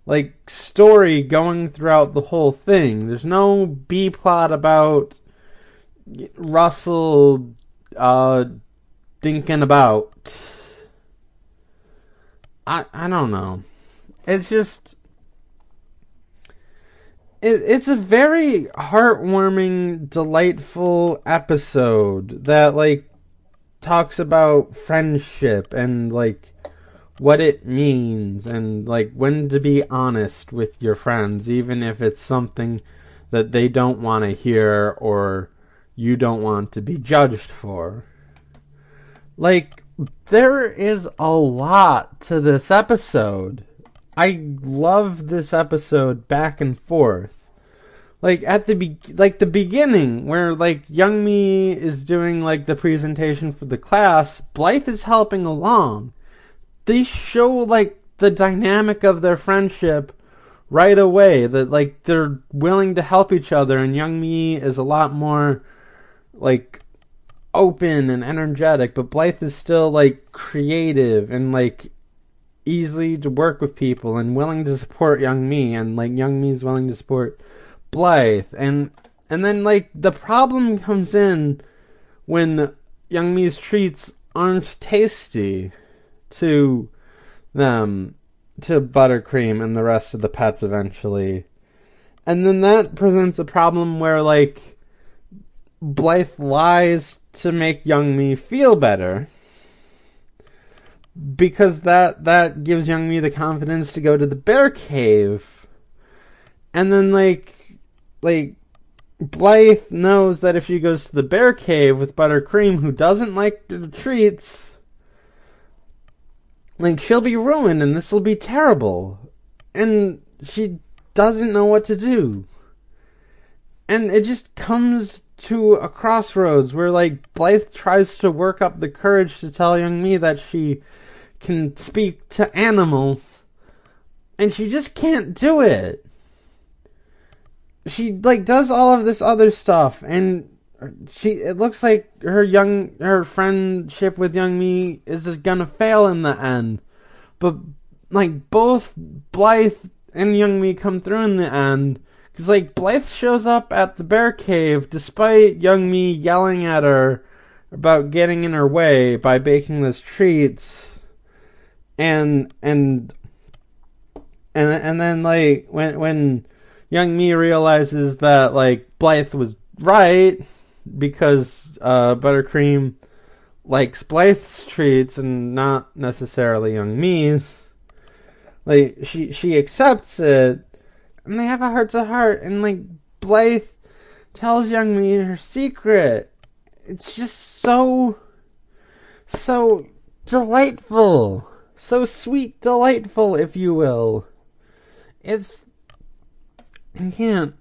like story going throughout the whole thing. There's no B plot about Russell uh dinking about. I I don't know. It's just it, it's a very heartwarming, delightful episode that like talks about friendship and like what it means and like when to be honest with your friends even if it's something that they don't want to hear or you don't want to be judged for. Like there is a lot to this episode. I love this episode back and forth. Like at the be- like the beginning where like Youngmee is doing like the presentation for the class, Blythe is helping along. They show like the dynamic of their friendship right away that like they're willing to help each other and Youngmee is a lot more like open and energetic, but Blythe is still like creative and like easy to work with people and willing to support Youngmee and like Youngmee is willing to support Blythe. And and then like the problem comes in when Youngmee's treats aren't tasty to them to buttercream and the rest of the pets eventually. And then that presents a problem where like Blythe lies to make Youngmee feel better because that that gives Youngmee the confidence to go to the bear cave. And then like like Blythe knows that if she goes to the bear cave with Buttercream who doesn't like treats like she'll be ruined and this will be terrible. And she doesn't know what to do. And it just comes to a crossroads where like Blythe tries to work up the courage to tell Youngmee that she can speak to animals, and she just can't do it. She like does all of this other stuff, and she it looks like her young her friendship with Youngmee is just gonna fail in the end. But like both Blythe and Youngmee come through in the end. Because, like, Blythe shows up at the bear cave despite Youngmee yelling at her about getting in her way by baking those treats. And, and, and, and then, like, when, when Youngmee realizes that, like, Blythe was right because, uh, Buttercream likes Blythe's treats and not necessarily Youngmee's like she she accepts it, and they have a heart to heart, and like Blythe tells Youngmee her secret. It's just so so delightful, so sweet, delightful, if you will. It's I can't.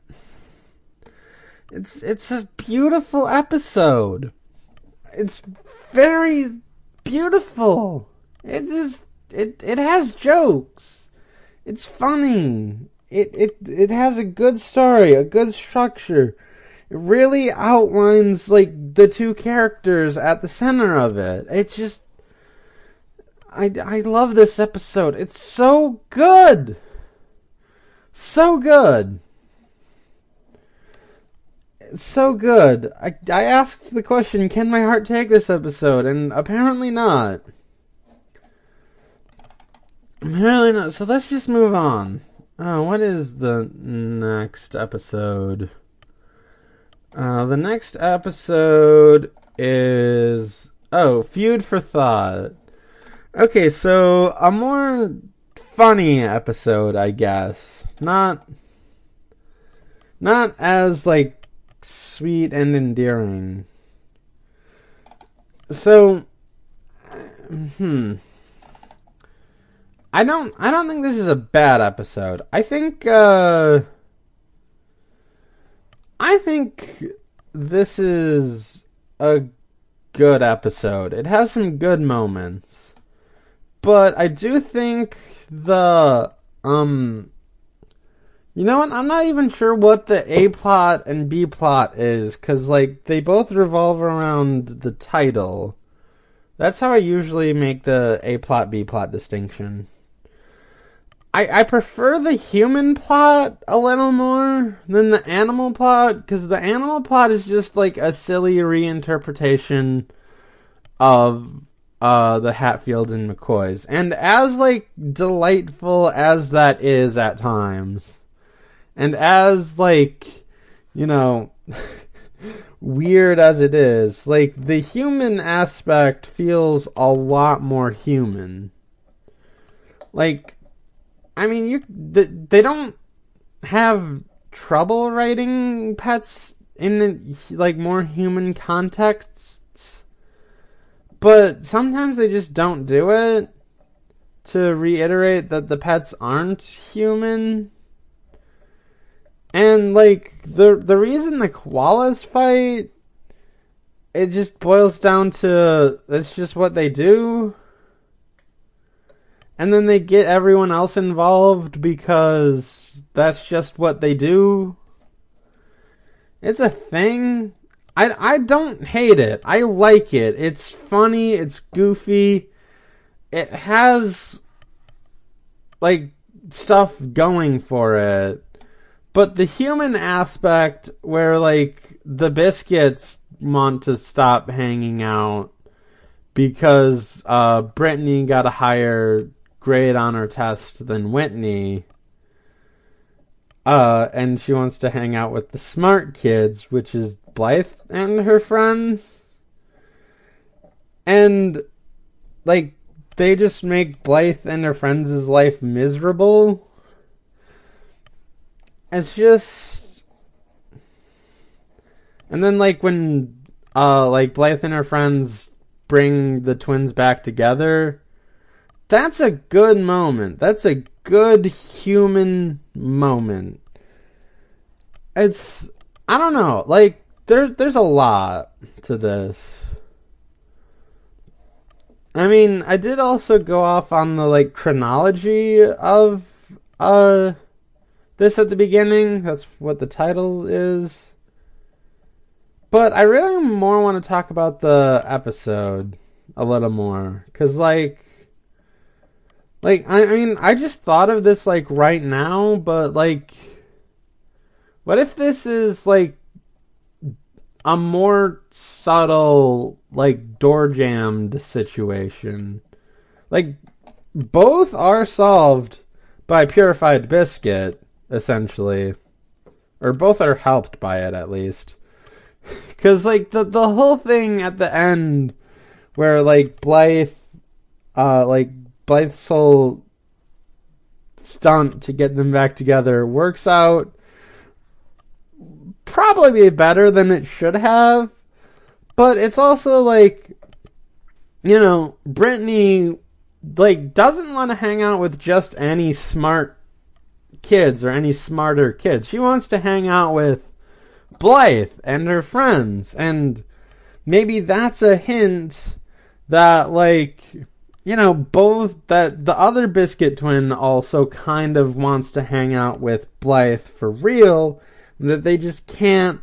It's it's a beautiful episode. It's very beautiful. It is it it has jokes. It's funny. It it it has a good story, a good structure. It really outlines like the two characters at the center of it. It's just I I love this episode. It's so good. So good. So good. I I asked the question, can my heart take this episode? And apparently not. Really not. So let's just move on. Uh, what is the next episode? Uh, the next episode is oh, Feud for Thought. Okay, so a more funny episode, I guess. Not not as like sweet and endearing. So hmm I don't I don't think this is a bad episode. I think uh I think this is a good episode. It has some good moments. But I do think the um you know what? I'm not even sure what the A plot and B plot is cuz like they both revolve around the title. That's how I usually make the A plot B plot distinction. I, I prefer the human plot a little more than the animal plot because the animal plot is just like a silly reinterpretation of uh, the Hatfields and McCoys. And as like delightful as that is at times, and as like you know weird as it is, like the human aspect feels a lot more human. Like I mean, you they don't have trouble writing pets in like more human contexts, but sometimes they just don't do it to reiterate that the pets aren't human. And like the the reason the koalas fight, it just boils down to it's just what they do and then they get everyone else involved because that's just what they do. It's a thing. I, I don't hate it. I like it. It's funny. It's goofy. It has like stuff going for it. But the human aspect where like the Biskits want to stop hanging out because uh, Brittany got a higher grade on her test than Whittany. Uh, and she wants to hang out with the smart kids, which is Blythe and her friends. And, like, they just make Blythe and her friends' life miserable. It's just. And then, like, when, uh, like, Blythe and her friends bring the twins back together, that's a good moment. That's a good human moment. It's I don't know, like there there's a lot to this. I mean, I did also go off on the like chronology of uh this at the beginning. That's what the title is. But I really more want to talk about the episode a little more cuz like Like, I, I mean, I just thought of this, like, right now, but, like, what if this is, like, a more subtle, like, door jammed situation? Like, both are solved by purified biscuit, essentially. Or both are helped by it, at least. Because, like, the, the whole thing at the end, where, like, Blythe, uh, like, Blythe's whole stunt to get them back together works out probably better than it should have. But it's also like, you know, Brittany like doesn't want to hang out with just any smart kids or any smarter kids. She wants to hang out with Blythe and her friends, and maybe that's a hint that like you know both that the other Biskit twin also kind of wants to hang out with Blythe for real, that they just can't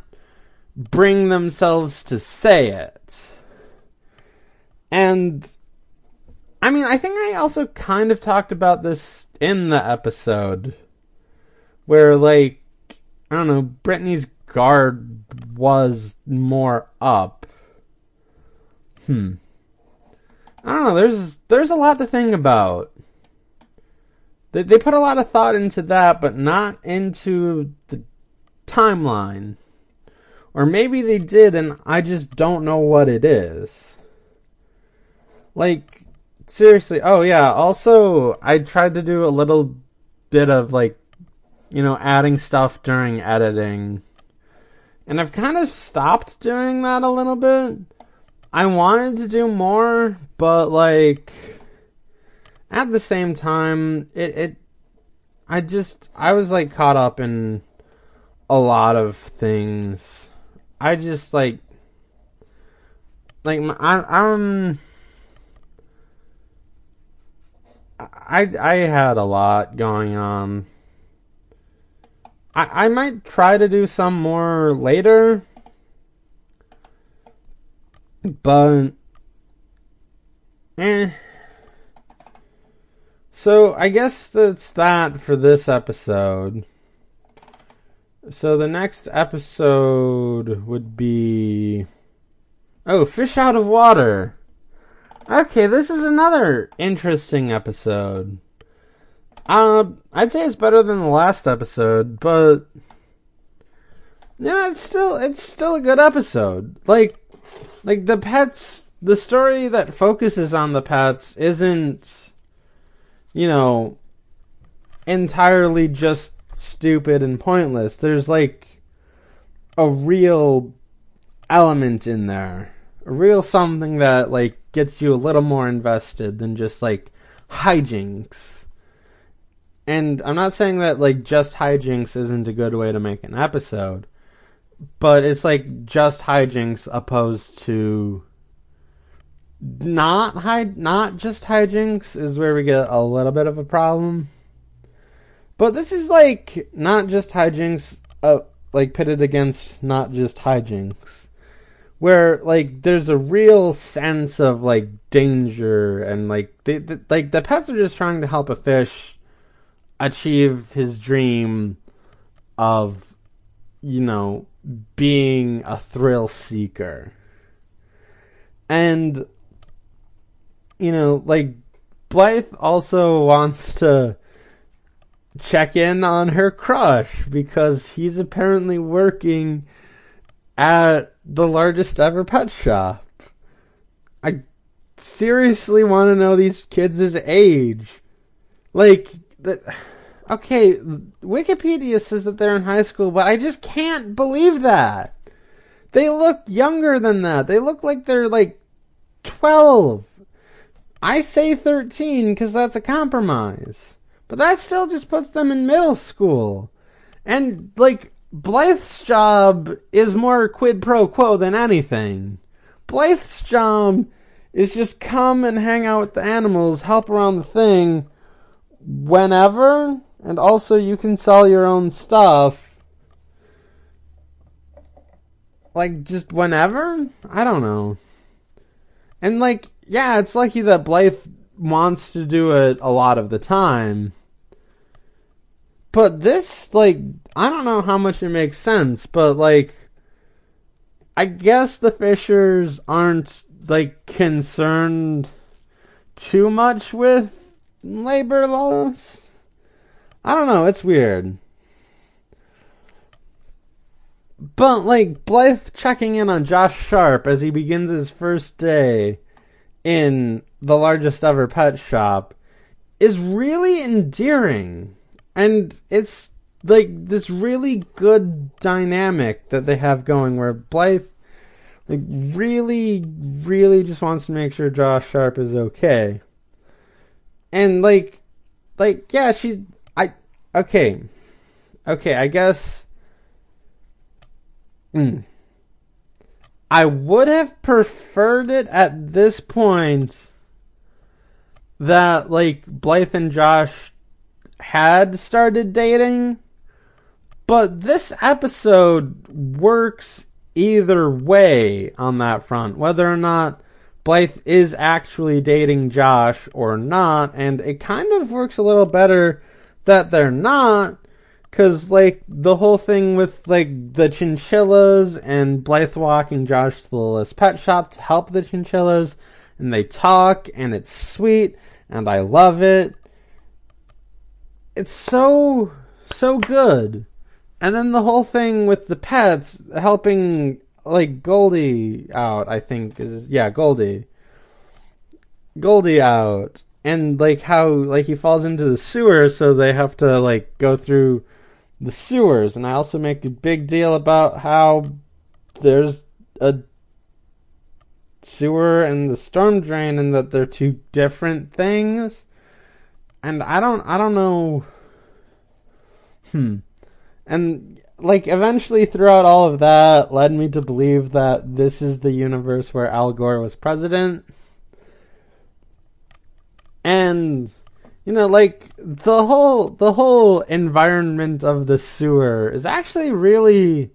bring themselves to say it. And I mean, I think I also kind of talked about this in the episode where, like, I don't know, Brittany's guard was more up. Hmm. I don't know. There's there's a lot to think about. They they put a lot of thought into that, but not into the timeline. Or maybe they did, and I just don't know what it is. Like, seriously. Oh yeah. Also, I tried to do a little bit of like, you know, adding stuff during editing, and I've kind of stopped doing that a little bit. I wanted to do more, but like, at the same time, it it. I just I was like caught up in a lot of things. I just like like I I'm I I had a lot going on. I I might try to do some more later, but eh. So I guess that's that for this episode. So the next episode would be oh, fish out of water. Okay, this is another interesting episode. Uh, I'd say it's better than the last episode, but yeah, it's still it's still a good episode. Like, like the pets, the story that focuses on the pets isn't, you know, entirely just stupid and pointless. There's like a real element in there, a real something that like gets you a little more invested than just like hijinks. And I'm not saying that like just hijinks isn't a good way to make an episode, but it's like just hijinks opposed to not hi- not just hijinks is where we get a little bit of a problem. But this is like not just hijinks, uh, like pitted against not just hijinks where like there's a real sense of like danger and like they, they, like the pets are just trying to help a fish achieve his dream of you know being a thrill seeker and you know like Blythe also wants to check in on her crush because he's apparently working at the largest ever pet shop. I seriously want to know these kids' age. Like, the, okay, Wikipedia says that they're in high school, but I just can't believe that. They look younger than that. They look like they're like 12. I say 13 because that's a compromise. But that still just puts them in middle school. And, like, Blythe's job is more quid pro quo than anything. Blythe's job is just come and hang out with the animals, help around the thing whenever, and also you can sell your own stuff. Like, just whenever? I don't know. And, like, yeah, it's lucky that Blythe wants to do it a lot of the time. But this, like, I don't know how much it makes sense, but like, I guess the Fishers aren't like concerned too much with labor laws. I don't know, it's weird. But like Blythe checking in on Josh Sharp as he begins his first day in the largest ever pet shop is really endearing. And it's like this really good dynamic that they have going where Blythe like really really just wants to make sure Josh Sharp is okay. And like like yeah, she's I okay. Okay, I guess mm, I would have preferred it at this point that like Blythe and Josh had started dating but this episode works either way on that front, whether or not Blythe is actually dating Josh or not, and it kind of works a little better that they're not, because, like, the whole thing with, like, the chinchillas and Blythe walking Josh to the Littlest Pet Shop to help the chinchillas, and they talk, and it's sweet, and I love it. It's so, so good. And then the whole thing with the pets helping like Goldie out, I think is yeah, Goldie. Goldie out. And like how like he falls into the sewer so they have to like go through the sewers and I also make a big deal about how there's a sewer and the storm drain and that they're two different things. And I don't I don't know hmm and like eventually throughout all of that led me to believe that this is the universe where Al Gore was president. And you know like the whole the whole environment of the sewer is actually really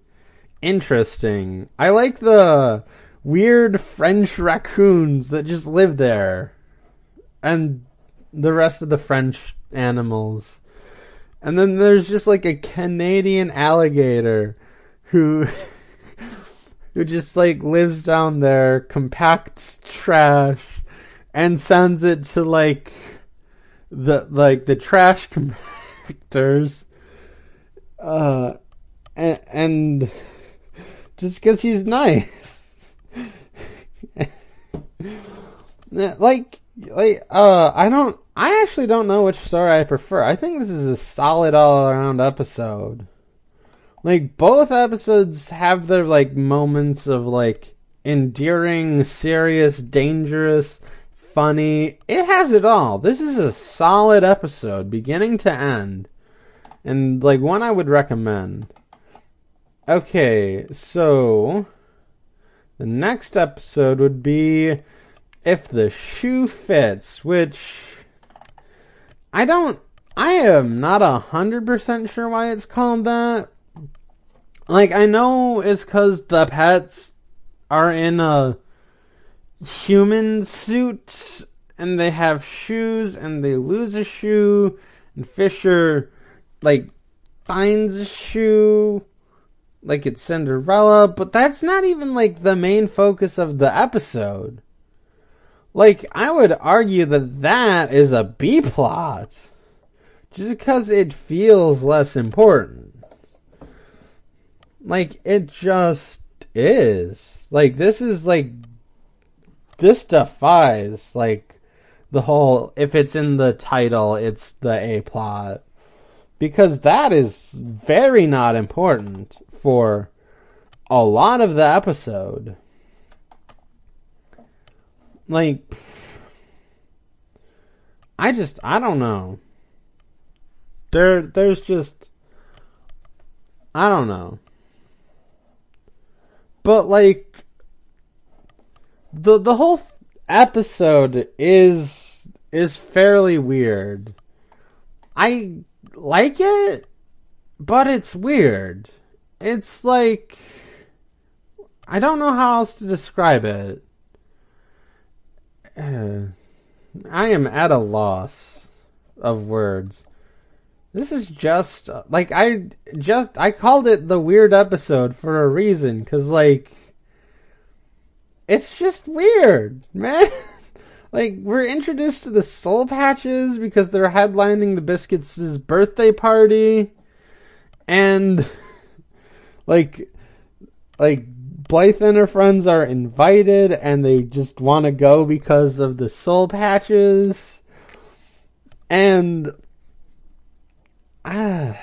interesting. I like the weird French raccoons that just live there and the rest of the French animals. And then there's just like a Canadian alligator who who just like lives down there, compacts trash and sends it to like the like the trash compactors uh and, and just cuz he's nice. like like uh I don't I actually don't know which story I prefer. I think this is a solid all around episode. Like both episodes have their like moments of like endearing, serious, dangerous, funny. It has it all. This is a solid episode, beginning to end. And like one I would recommend. Okay, so the next episode would be if the shoe fits, which I don't. I am not a hundred percent sure why it's called that. Like I know it's because the pets are in a human suit and they have shoes and they lose a shoe and Fisher like finds a shoe like it's Cinderella, but that's not even like the main focus of the episode. Like, I would argue that that is a B plot. Just because it feels less important. Like, it just is. Like, this is like. This defies, like, the whole. If it's in the title, it's the A plot. Because that is very not important for a lot of the episode like I just I don't know. There there's just I don't know. But like the the whole episode is is fairly weird. I like it, but it's weird. It's like I don't know how else to describe it. I am at a loss of words. This is just like I just I called it the weird episode for a reason cuz like it's just weird, man. like we're introduced to the Soul Patches because they're headlining the Biskits' birthday party and like like Blythe and her friends are invited and they just want to go because of the soul patches. And ah,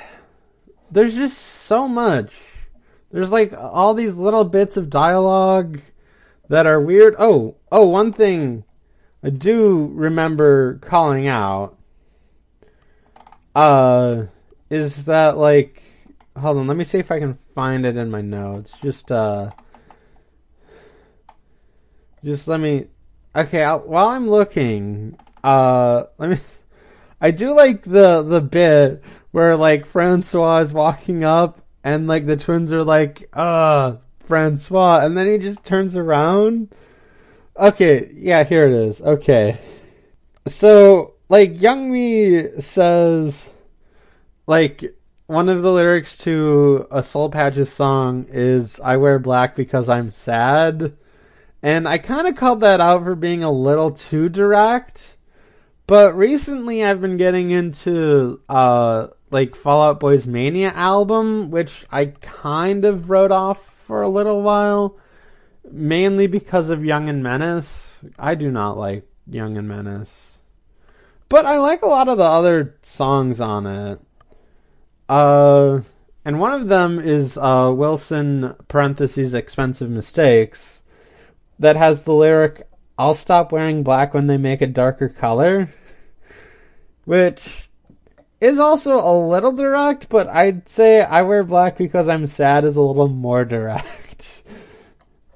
there's just so much. There's like all these little bits of dialogue that are weird. Oh, oh, one thing I do remember calling out uh is that like hold on, let me see if I can find it in my notes. Just uh just let me. Okay, I'll, while I'm looking, uh, let me. I do like the the bit where like Francois is walking up and like the twins are like, uh, Francois, and then he just turns around. Okay, yeah, here it is. Okay. So, like, Youngmee says, like, one of the lyrics to a Soul Patches song is, I wear black because I'm sad. And I kind of called that out for being a little too direct. But recently I've been getting into uh like Fall Out Boy's Mania album, which I kind of wrote off for a little while, mainly because of Young and Menace. I do not like Young and Menace. But I like a lot of the other songs on it. Uh and one of them is uh Wilson parentheses expensive mistakes that has the lyric, I'll stop wearing black when they make a darker color. Which is also a little direct, but I'd say I wear black because I'm sad is a little more direct.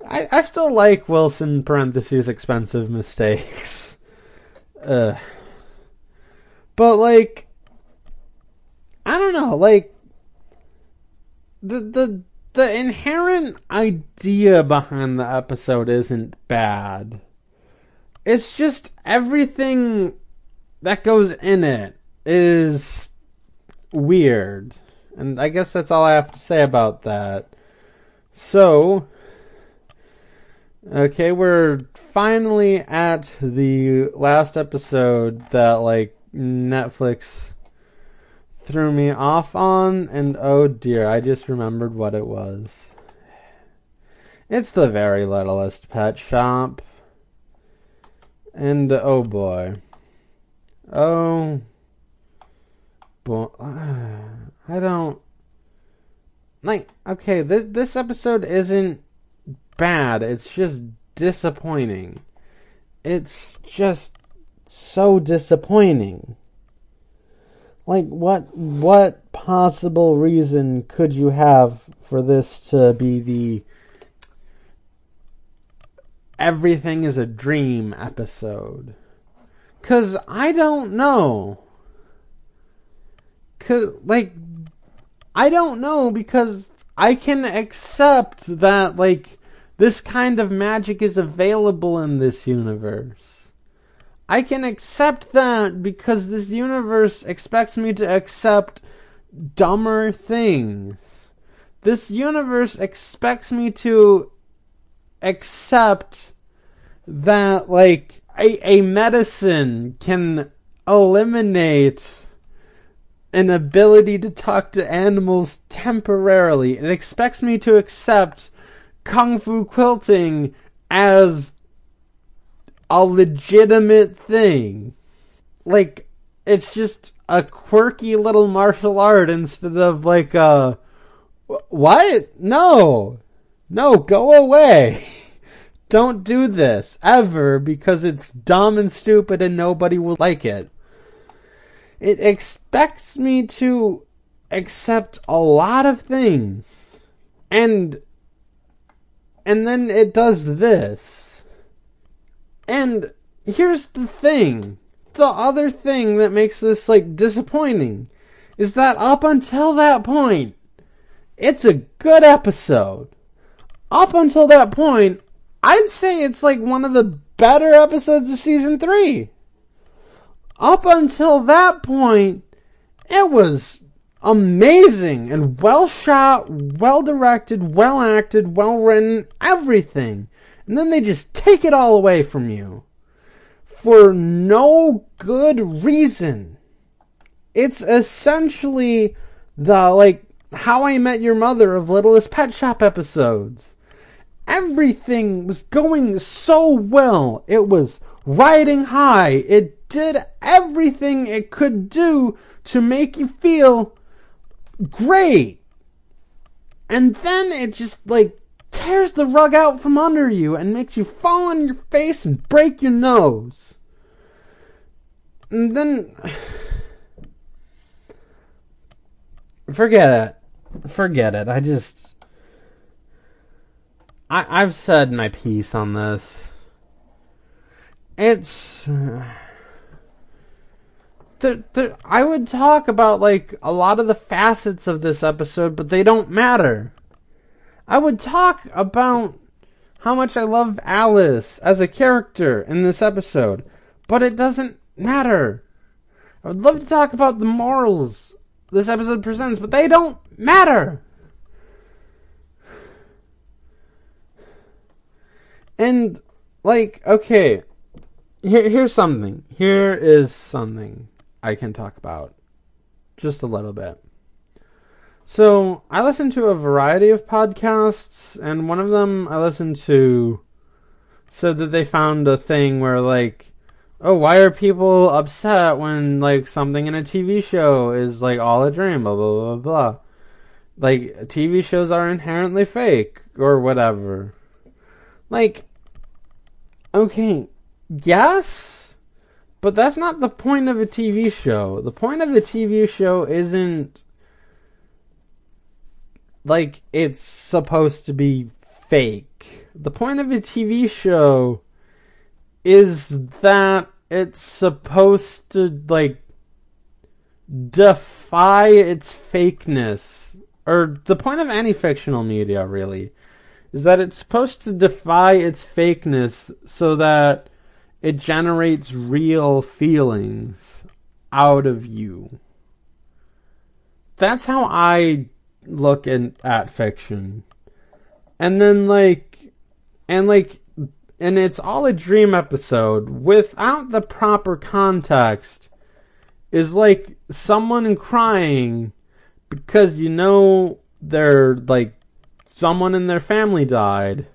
I, I still like Wilson parentheses expensive mistakes. Uh, but like, I don't know, like, the, the, the inherent idea behind the episode isn't bad. It's just everything that goes in it is weird. And I guess that's all I have to say about that. So, okay, we're finally at the last episode that, like, Netflix threw me off on, and oh dear, I just remembered what it was. It's the very littlest pet shop. And oh boy. Oh boy. I don't like okay, this this episode isn't bad. It's just disappointing. It's just so disappointing like what what possible reason could you have for this to be the everything is a dream episode? Cuz i don't know. Cuz like i don't know because i can accept that like this kind of magic is available in this universe I can accept that because this universe expects me to accept dumber things. This universe expects me to accept that, like, a, a medicine can eliminate an ability to talk to animals temporarily. It expects me to accept kung fu quilting as a legitimate thing. Like, it's just a quirky little martial art instead of like a. What? No! No, go away! Don't do this, ever, because it's dumb and stupid and nobody will like it. It expects me to accept a lot of things. And. And then it does this and here's the thing. The other thing that makes this like disappointing is that up until that point, it's a good episode. Up until that point, I'd say it's like one of the better episodes of season 3. up until that point, it was amazing and well shot, well directed, well acted, well written, everything. And then they just take it all away from you for no good reason. It's essentially the like how I Met Your Mother of Littlest Pet Shop episodes. Everything was going so well. It was riding high. It did everything it could do to make you feel great. And then it just like tears the rug out from under you and makes you fall on your face and break your nose. And then forget it. Forget it. I just I I've said my piece on this. It's there, there, I would talk about like a lot of the facets of this episode, but they don't matter. I would talk about how much I love Alice as a character in this episode, but it doesn't matter. I would love to talk about the morals this episode presents, but they don't matter. And like, okay, here, here's something. Here is something I can talk about just a little bit. So, I listen to a variety of podcasts, and one of them I listened to said that they found a thing where, like, oh, why are people upset when, like, something in a TV show is, like, all a dream, blah, blah, blah, blah. Like, TV shows are inherently fake, or whatever. Like, okay, yes? But that's not the point of a TV show. The point of a TV show isn't like it's supposed to be fake. The point of a TV show is that it's supposed to like defy its fakeness. Or the point of any fictional media really is that it's supposed to defy its fakeness so that it generates real feelings out of you. That's how I look in, at fiction. And then like and like and it's all a dream episode without the proper context is like someone crying because you know they're like someone in their family died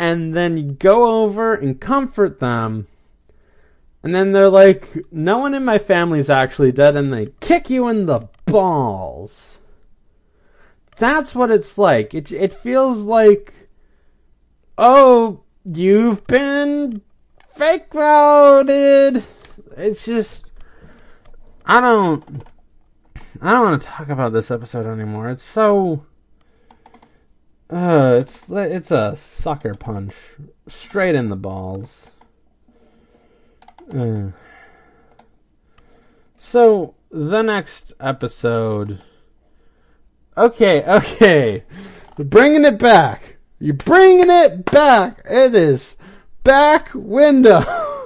and then you go over and comfort them. And then they're like, no one in my family's actually dead, and they kick you in the balls. That's what it's like. It, it feels like, oh, you've been fake voted. It's just, I don't, I don't want to talk about this episode anymore. It's so, uh, it's it's a sucker punch, straight in the balls. Uh. So the next episode. Okay, okay, We're bringing it back. You're bringing it back. It is back window,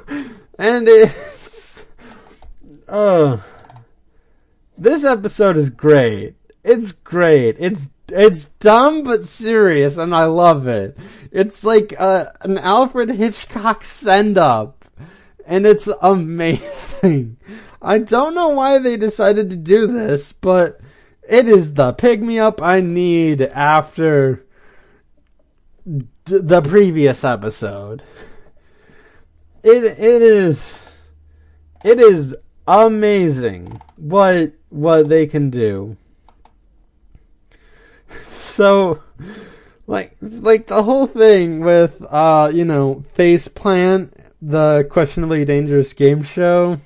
and it's oh. This episode is great. It's great. It's it's dumb but serious, and I love it. It's like a, an Alfred Hitchcock send up, and it's amazing. I don't know why they decided to do this, but it is the pick me up I need after d- the previous episode. It it is it is amazing what what they can do so like like the whole thing with uh you know face plant the questionably dangerous game show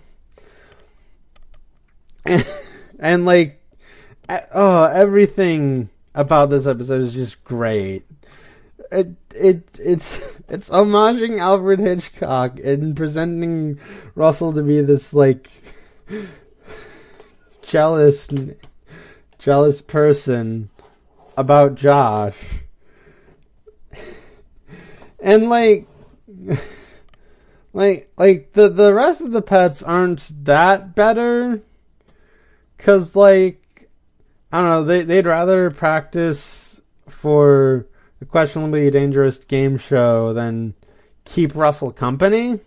and, and like oh everything about this episode is just great it it it's it's homaging Alfred Hitchcock and presenting Russell to be this like jealous jealous person about Josh. and like like like the the rest of the pets aren't that better cuz like I don't know, they they'd rather practice for the questionably dangerous game show than keep Russell company.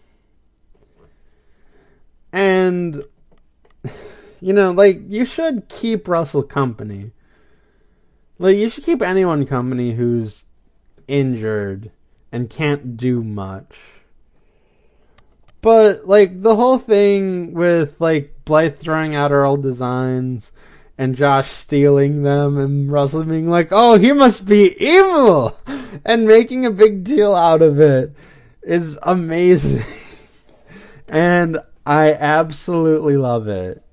And you know, like you should keep Russell company. Like you should keep anyone company who's injured and can't do much. But like the whole thing with like Blythe throwing out her old designs and Josh stealing them and Russell being like, "Oh, he must be evil," and making a big deal out of it is amazing. and I absolutely love it.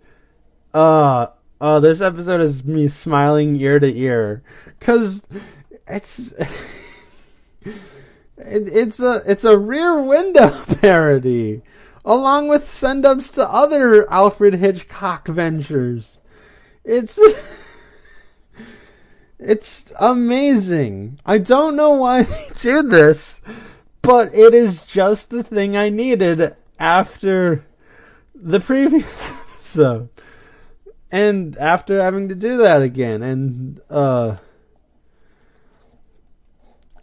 Uh oh, this episode is me smiling ear to ear cuz it's it, it's a it's a Rear Window parody, along with send ups to other Alfred Hitchcock ventures. It's it's amazing. I don't know why they did this, but it is just the thing I needed after the previous episode, and after having to do that again, and uh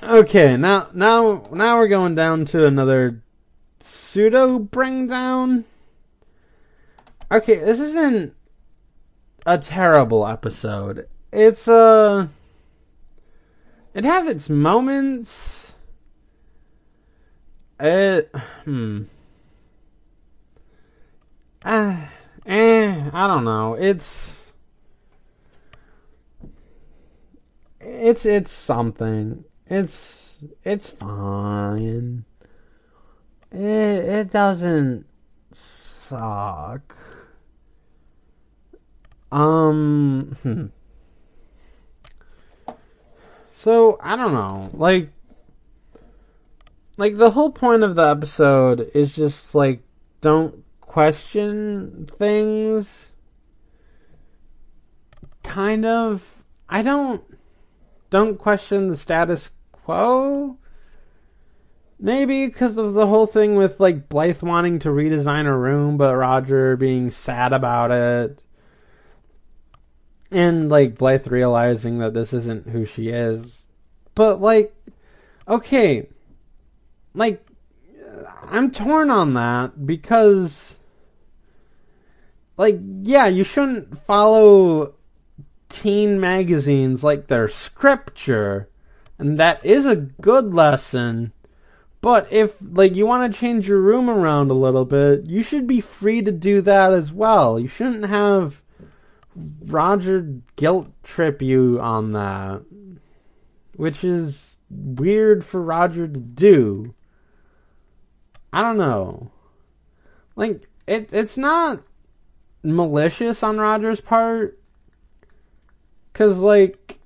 Okay, now now now we're going down to another pseudo bring down. Okay, this isn't a terrible episode. It's uh it has its moments. It hmm. Uh, eh, I don't know. It's it's it's something. It's it's fine. It it doesn't suck. Um. Hmm. So I don't know, like, like the whole point of the episode is just like don't question things. Kind of. I don't don't question the status quo. Maybe because of the whole thing with like Blythe wanting to redesign a room, but Roger being sad about it. And like Blythe realizing that this isn't who she is. But like, okay. Like, I'm torn on that because, like, yeah, you shouldn't follow teen magazines like they're scripture and that is a good lesson. But if like you want to change your room around a little bit, you should be free to do that as well. You shouldn't have Roger guilt trip you on that, which is weird for Roger to do. I don't know. Like it it's not malicious on Roger's part cuz like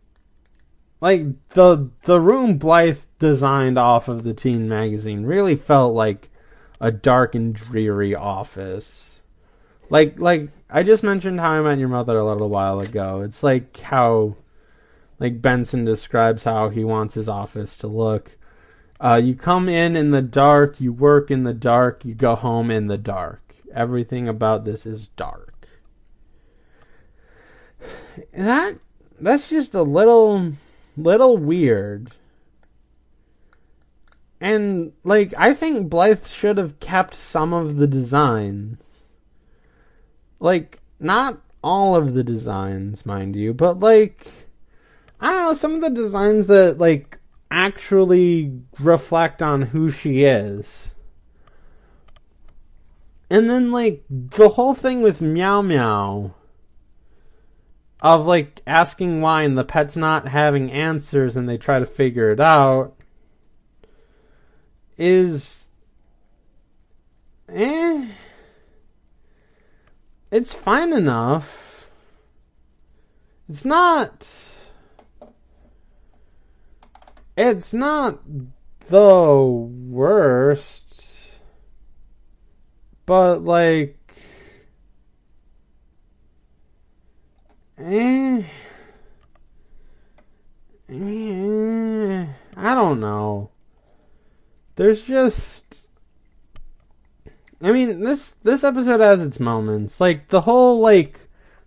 like the the room Blythe designed off of the teen magazine really felt like a dark and dreary office. Like like I just mentioned how I met your mother a little while ago. It's like how like Benson describes how he wants his office to look. Uh, you come in in the dark, you work in the dark, you go home in the dark. Everything about this is dark. That that's just a little little weird. And like I think Blythe should have kept some of the designs. Like not all of the designs, mind you, but like I don't know, some of the designs that like actually reflect on who she is. And then like the whole thing with Meow Meow of like asking why and the pet's not having answers and they try to figure it out is eh it's fine enough. It's not it's not the worst but like Eh, I don't know. There's just I mean, this this episode has its moments. Like the whole like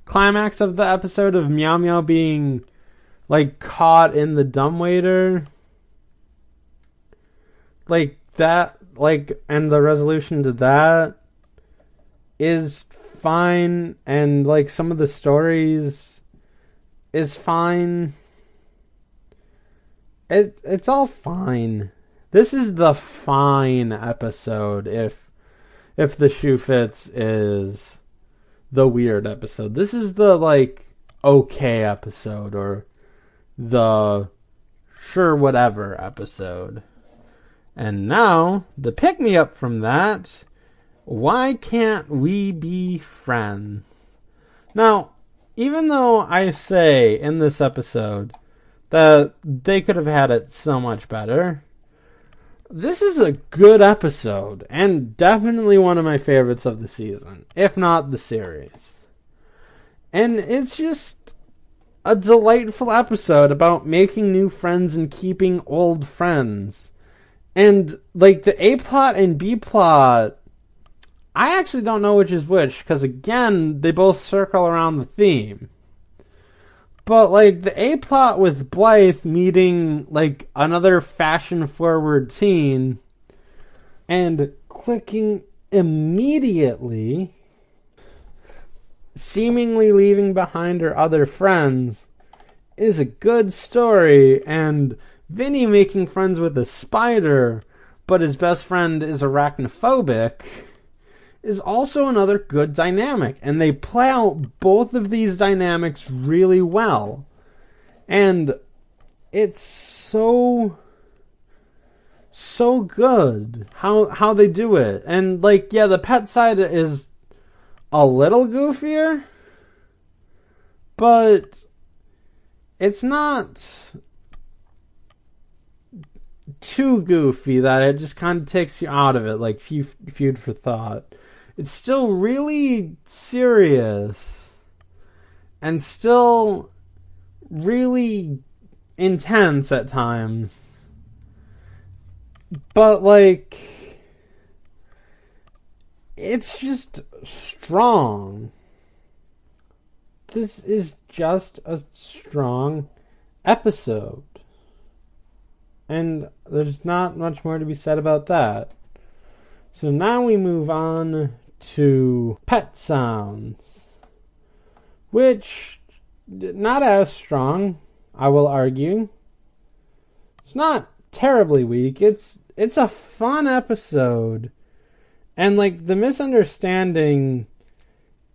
climax of the episode of Meow Meow being like caught in the dumbwaiter. Like that like and the resolution to that is fine and like some of the stories is fine. It it's all fine. This is the fine episode if if the shoe fits is the weird episode. This is the like okay episode or the sure whatever episode. And now, the pick me up from that why can't we be friends? Now, even though I say in this episode that they could have had it so much better, this is a good episode and definitely one of my favorites of the season, if not the series. And it's just a delightful episode about making new friends and keeping old friends. And like the A plot and B plot I actually don't know which is which because again, they both circle around the theme. But like the A plot with Blythe meeting like another fashion forward teen and clicking immediately, seemingly leaving behind her other friends, is a good story. And Vinnie making friends with a spider, but his best friend is arachnophobic is also another good dynamic. And they play out both of these dynamics really well. And it's so so good how how they do it. And like yeah, the pet side is a little goofier, but it's not too goofy that it just kind of takes you out of it, like Feud for Thought it's still really serious and still really intense at times. But like it's just strong. This is just a strong episode. And there's not much more to be said about that. So now we move on to pet sounds, which not as strong, I will argue. It's not terribly weak. It's it's a fun episode. And like the misunderstanding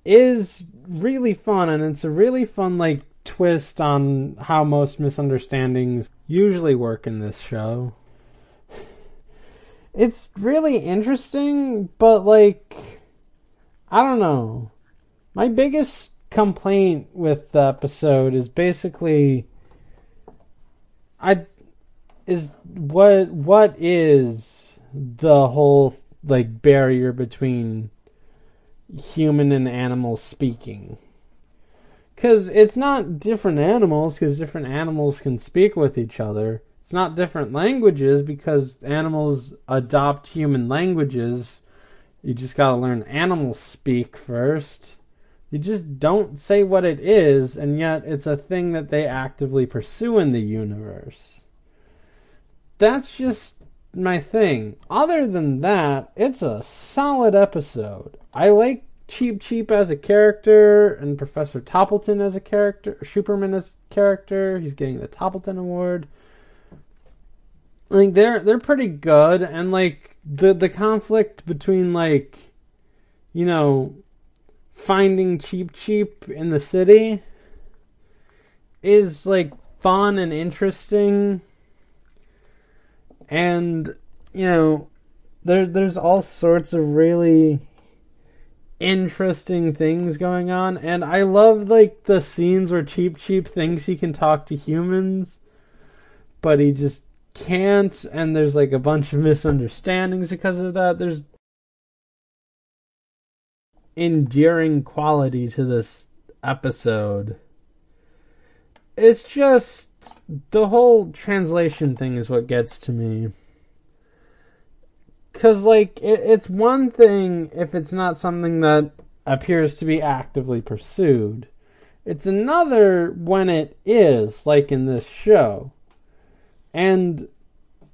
is really fun and it's a really fun like twist on how most misunderstandings usually work in this show. It's really interesting, but like I don't know. My biggest complaint with the episode is basically I is what what is the whole like barrier between human and animal speaking because it's not different animals because different animals can speak with each other it's not different languages because animals adopt human languages you just gotta learn animal speak first. You just don't say what it is, and yet it's a thing that they actively pursue in the universe. That's just my thing. Other than that, it's a solid episode. I like Cheep Cheep as a character and Professor Toppleton as a character, Superman as a character. He's getting the Toppleton Award. Like they're they're pretty good, and like the the conflict between like you know finding Cheep Cheep in the city is like fun and interesting. And you know there there's all sorts of really interesting things going on. And I love like the scenes where Cheep Cheep thinks he can talk to humans but he just can't, and there's like a bunch of misunderstandings because of that. There's endearing quality to this episode. It's just the whole translation thing is what gets to me. Because, like, it, it's one thing if it's not something that appears to be actively pursued. It's another when it is, like in this show. And,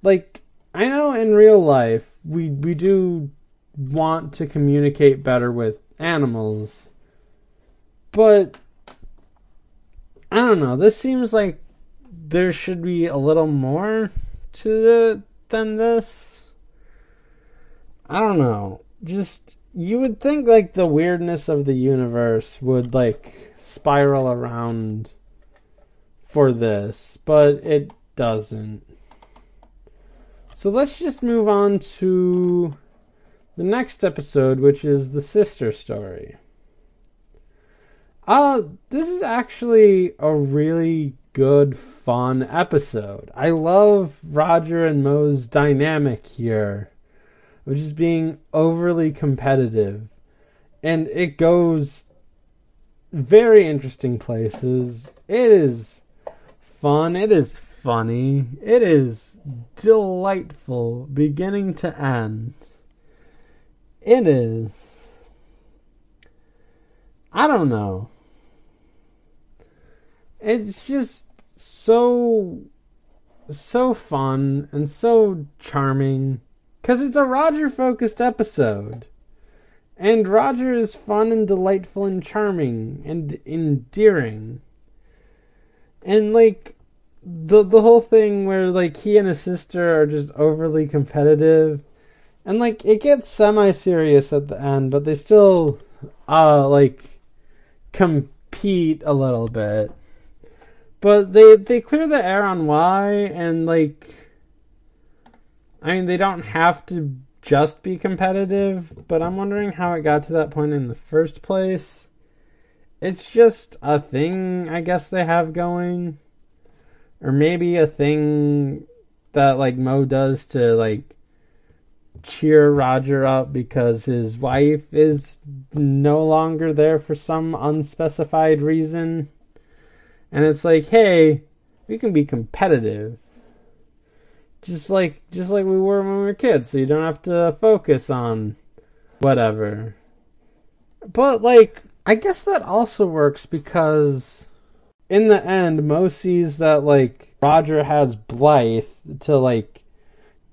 like, I know in real life we, we do want to communicate better with animals. But, I don't know. This seems like there should be a little more to the than this. I don't know. Just you would think like the weirdness of the universe would like spiral around for this, but it doesn't. So let's just move on to the next episode, which is the sister story. Uh, this is actually a really good, fun episode. I love Roger and Moe's dynamic here, which is being overly competitive. And it goes very interesting places. It is fun. It is funny. It is delightful beginning to end. It is. I don't know. It's just so so fun and so charming cuz it's a Roger focused episode. And Roger is fun and delightful and charming and endearing. And like the the whole thing where like he and his sister are just overly competitive and like it gets semi serious at the end, but they still uh like compete a little bit. But they they clear the air on why and like I mean they don't have to just be competitive, but I'm wondering how it got to that point in the first place. It's just a thing I guess they have going. Or maybe a thing that like Moe does to like cheer Roger up because his wife is no longer there for some unspecified reason. And it's like, hey, we can be competitive. Just like just like we were when we were kids, so you don't have to focus on whatever. But like I guess that also works because in the end Moe sees that like Roger has Blythe to like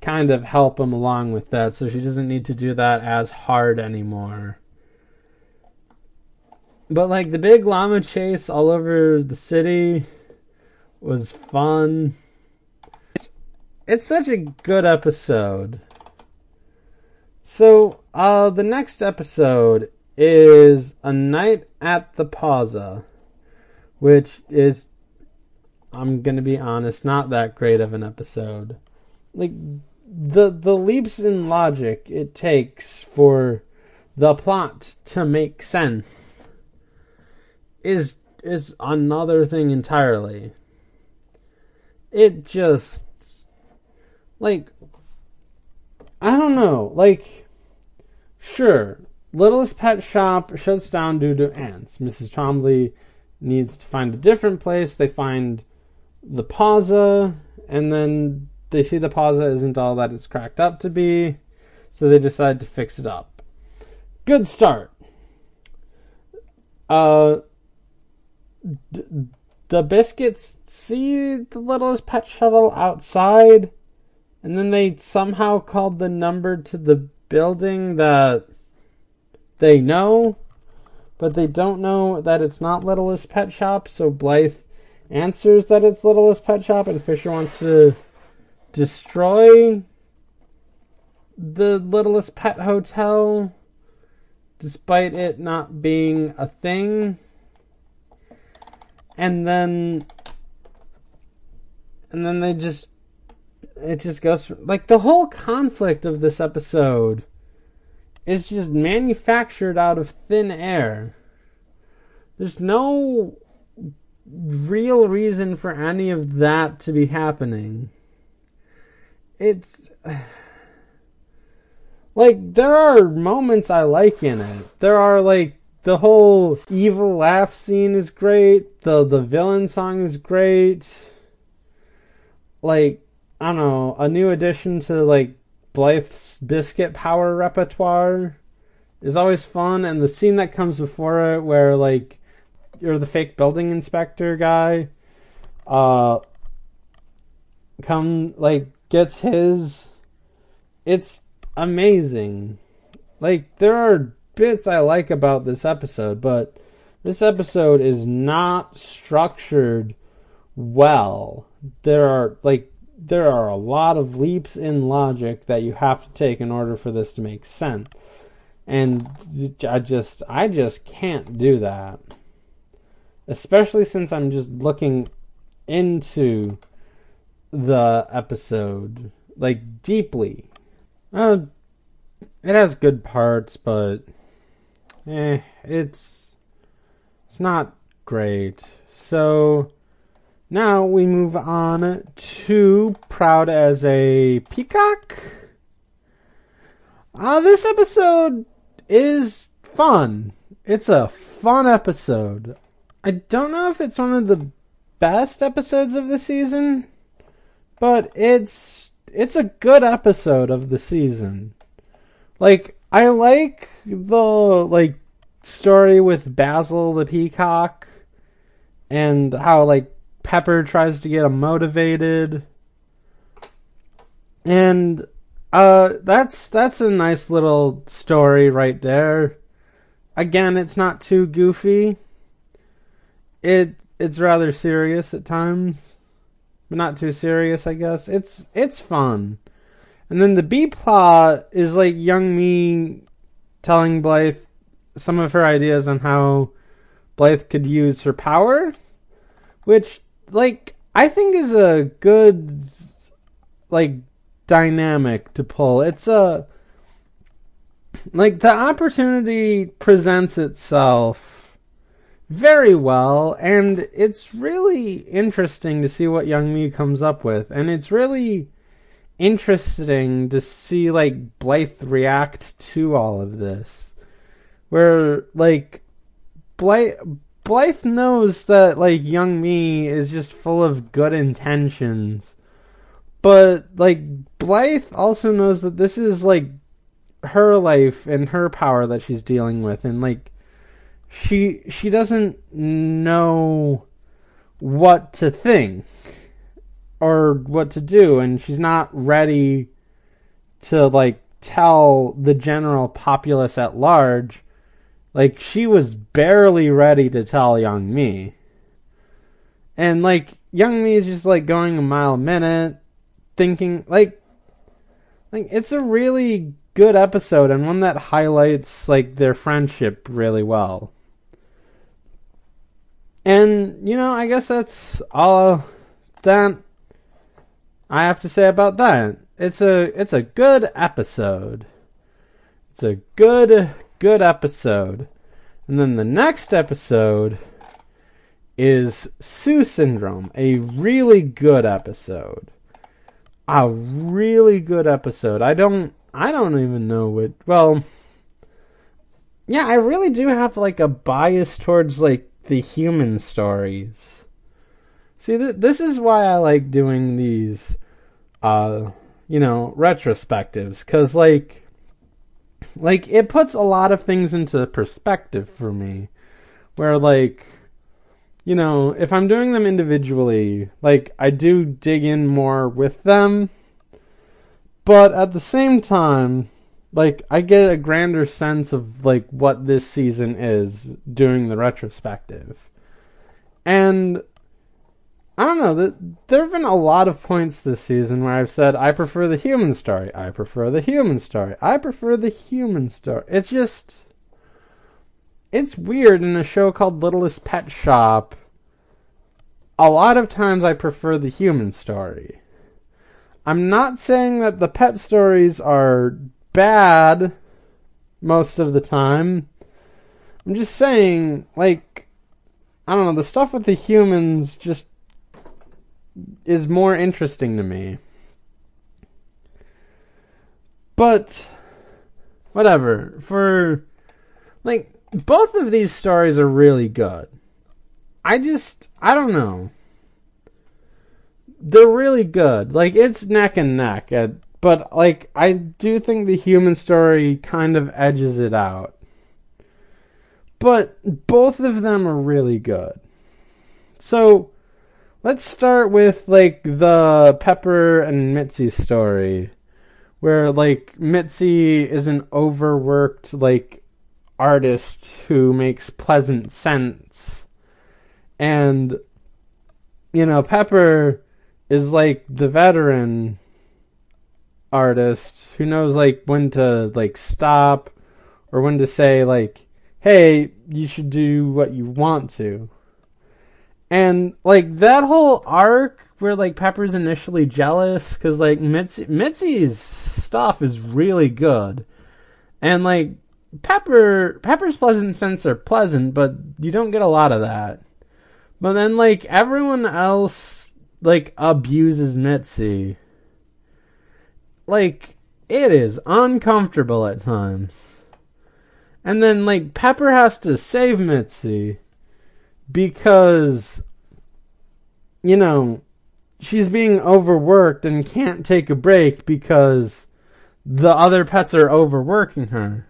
kind of help him along with that, so she doesn't need to do that as hard anymore. But like the big llama chase all over the city was fun. It's such a good episode. So, uh, the next episode is A Night at the Plaza, which is, I'm gonna be honest, not that great of an episode. Like, the the leaps in logic it takes for the plot to make sense is is another thing entirely. It just like I don't know, like sure, Littlest Pet Shop shuts down due to ants. Mrs. Twombly needs to find a different place. They find the plaza and then they see the plaza isn't all that it's cracked up to be, so they decide to fix it up. Good start. Uh, d- the Biskits see the littlest pet shuttle outside, and then they somehow called the number to the building that they know, but they don't know that it's not Littlest Pet Shop, so Blythe answers that it's Littlest Pet Shop, and Fisher wants to destroy the littlest pet hotel despite it not being a thing. And then and then they just it just goes like the whole conflict of this episode is just manufactured out of thin air there's no real reason for any of that to be happening it's like there are moments I like in it. There are like the whole evil laugh scene is great. The the villain song is great. Like I don't know, a new addition to like Blythe's biscuit power repertoire is always fun, and the scene that comes before it, where like you're the fake building inspector guy, uh, come like gets his. It's amazing. Like there are bits I like about this episode, but this episode is not structured well. There are like there are a lot of leaps in logic that you have to take in order for this to make sense. And I just I just can't do that. Especially since I'm just looking into the episode like deeply. Uh, it has good parts, but eh, it's it's not great. So now we move on to Proud as a Peacock. Uh, this episode is fun. It's a fun episode. I don't know if it's one of the best episodes of the season, but it's it's a good episode of the season. Like I like the like story with Basil the peacock and how like Pepper tries to get him motivated. And uh that's that's a nice little story right there. Again, it's not too goofy. It it's rather serious at times. But not too serious, I guess. It's it's fun. And then the B plot is like Youngmee telling Blythe some of her ideas on how Blythe could use her power, which like I think is a good like dynamic to pull. It's a like the opportunity presents itself very well and it's really interesting to see what Youngmee comes up with and it's really interesting to see like Blythe react to all of this. Where like Blythe Blythe knows that like Youngmee is just full of good intentions. But like Blythe also knows that this is like her life and her power that she's dealing with and like she she doesn't know what to think or what to do and she's not ready to like tell the general populace at large like she was barely ready to tell Youngmee and like Youngmee is just like going a mile a minute thinking like like it's a really good episode and one that highlights like their friendship really well and you know i guess that's all that I have to say about that. It's a it's a good episode. It's a good good episode. And then the next episode is Sue Syndrome, a really good episode. A really good episode. I don't I don't even know what well yeah, I really do have like a bias towards like the human stories. See, th- this is why I like doing these uh, you know, retrospectives cuz like like it puts a lot of things into perspective for me where like you know, if I'm doing them individually, like I do dig in more with them, but at the same time, like I get a grander sense of like what this season is doing the retrospective. And I don't know. There have been a lot of points this season where I've said, I prefer the human story. I prefer the human story. I prefer the human story. It's just. It's weird in a show called Littlest Pet Shop. A lot of times I prefer the human story. I'm not saying that the pet stories are bad most of the time. I'm just saying, like, I don't know, the stuff with the humans just is more interesting to me. But whatever. For like both of these stories are really good. I just I don't know. They're really good. Like it's neck and neck at but like I do think the human story kind of edges it out. But both of them are really good. So let's start with like the Pepper and Mitzi story where like Mitzi is an overworked like artist who makes pleasant scents, and you know Pepper is like the veteran artist who knows like when to like stop or when to say like hey you should do what you want to and like that whole arc where like pepper's initially jealous because like mitzi mitzi's stuff is really good. And like pepper pepper's pleasant scents are pleasant but you don't get a lot of that. But then like everyone else like abuses mitzi. Like, it is uncomfortable at times. And then, like, Pepper has to save Mitzi because, you know, she's being overworked and can't take a break because the other pets are overworking her.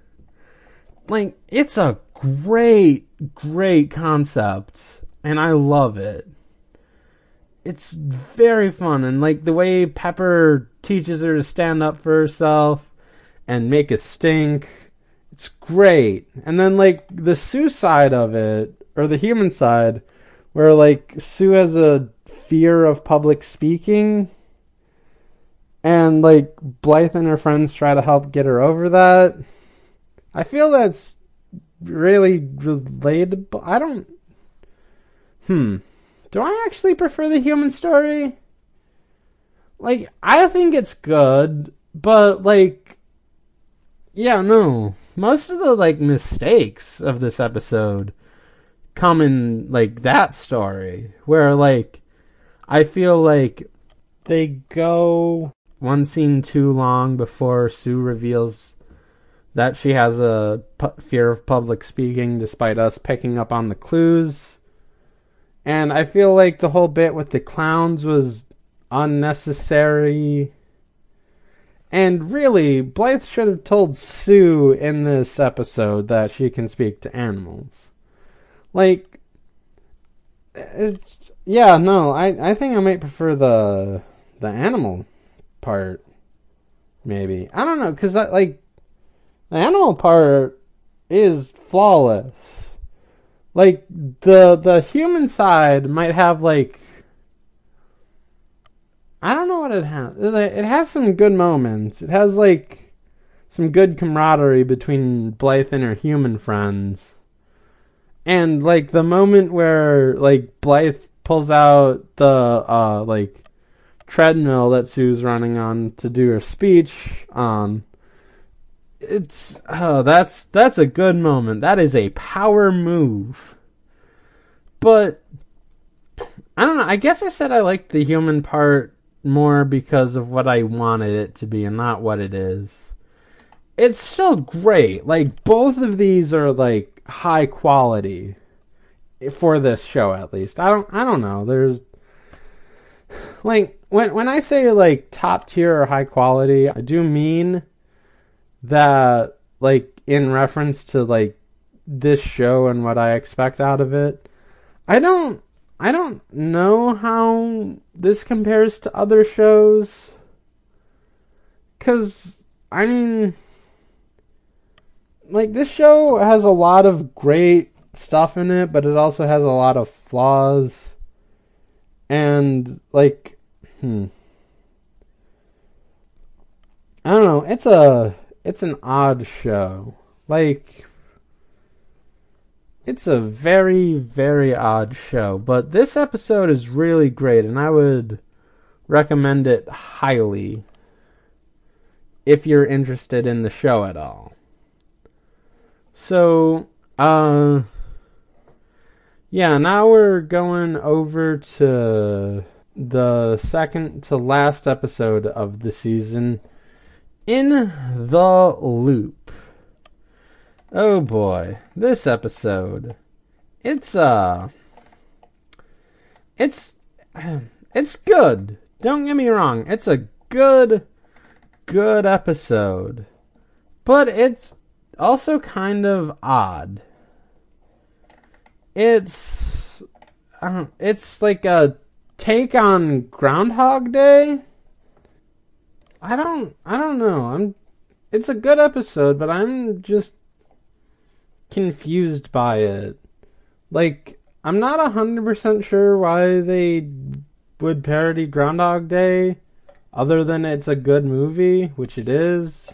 Like, it's a great, great concept, and I love it it's very fun and like the way Pepper teaches her to stand up for herself and make a stink. It's great. And then like the Sue side of it or the human side where like Sue has a fear of public speaking and like Blythe and her friends try to help get her over that. I feel that's really relatable. I don't Hmm. Do I actually prefer the human story? Like, I think it's good, but like, yeah, no. Most of the like mistakes of this episode come in like that story where like I feel like they go one scene too long before Sue reveals that she has a pu- fear of public speaking despite us picking up on the clues and I feel like the whole bit with the clowns was unnecessary. And really, Blythe should have told Sue in this episode that she can speak to animals. Like, it's, yeah, no, I, I think I might prefer the the animal part. Maybe I don't know because that like the animal part is flawless like the the human side might have like I don't know what it has. It has some good moments. It has like some good camaraderie between Blythe and her human friends. And like the moment where like Blythe pulls out the uh like treadmill that Sue's running on to do her speech on it's oh, that's that's a good moment. That is a power move. But I don't know. I guess I said I liked the human part more because of what I wanted it to be and not what it is. It's still great. Like both of these are like high quality for this show at least. I don't I don't know. There's like when when I say like top tier or high quality, I do mean that like in reference to like this show and what I expect out of it. I don't I don't know how this compares to other shows cuz I mean like this show has a lot of great stuff in it, but it also has a lot of flaws. And like hmm I don't know, it's a it's an odd show. Like it's a very very odd show, but this episode is really great and I would recommend it highly if you're interested in the show at all. So, uh yeah, now we're going over to the second to last episode of the season in the Loop. Oh boy, this episode. It's uh it's it's good. Don't get me wrong. It's a good good episode. But it's also kind of odd. It's uh, it's like a take on Groundhog Day. I don't I don't know. I'm it's a good episode, but I'm just confused by it. Like I'm not 100% sure why they would parody Groundhog Day other than it's a good movie, which it is.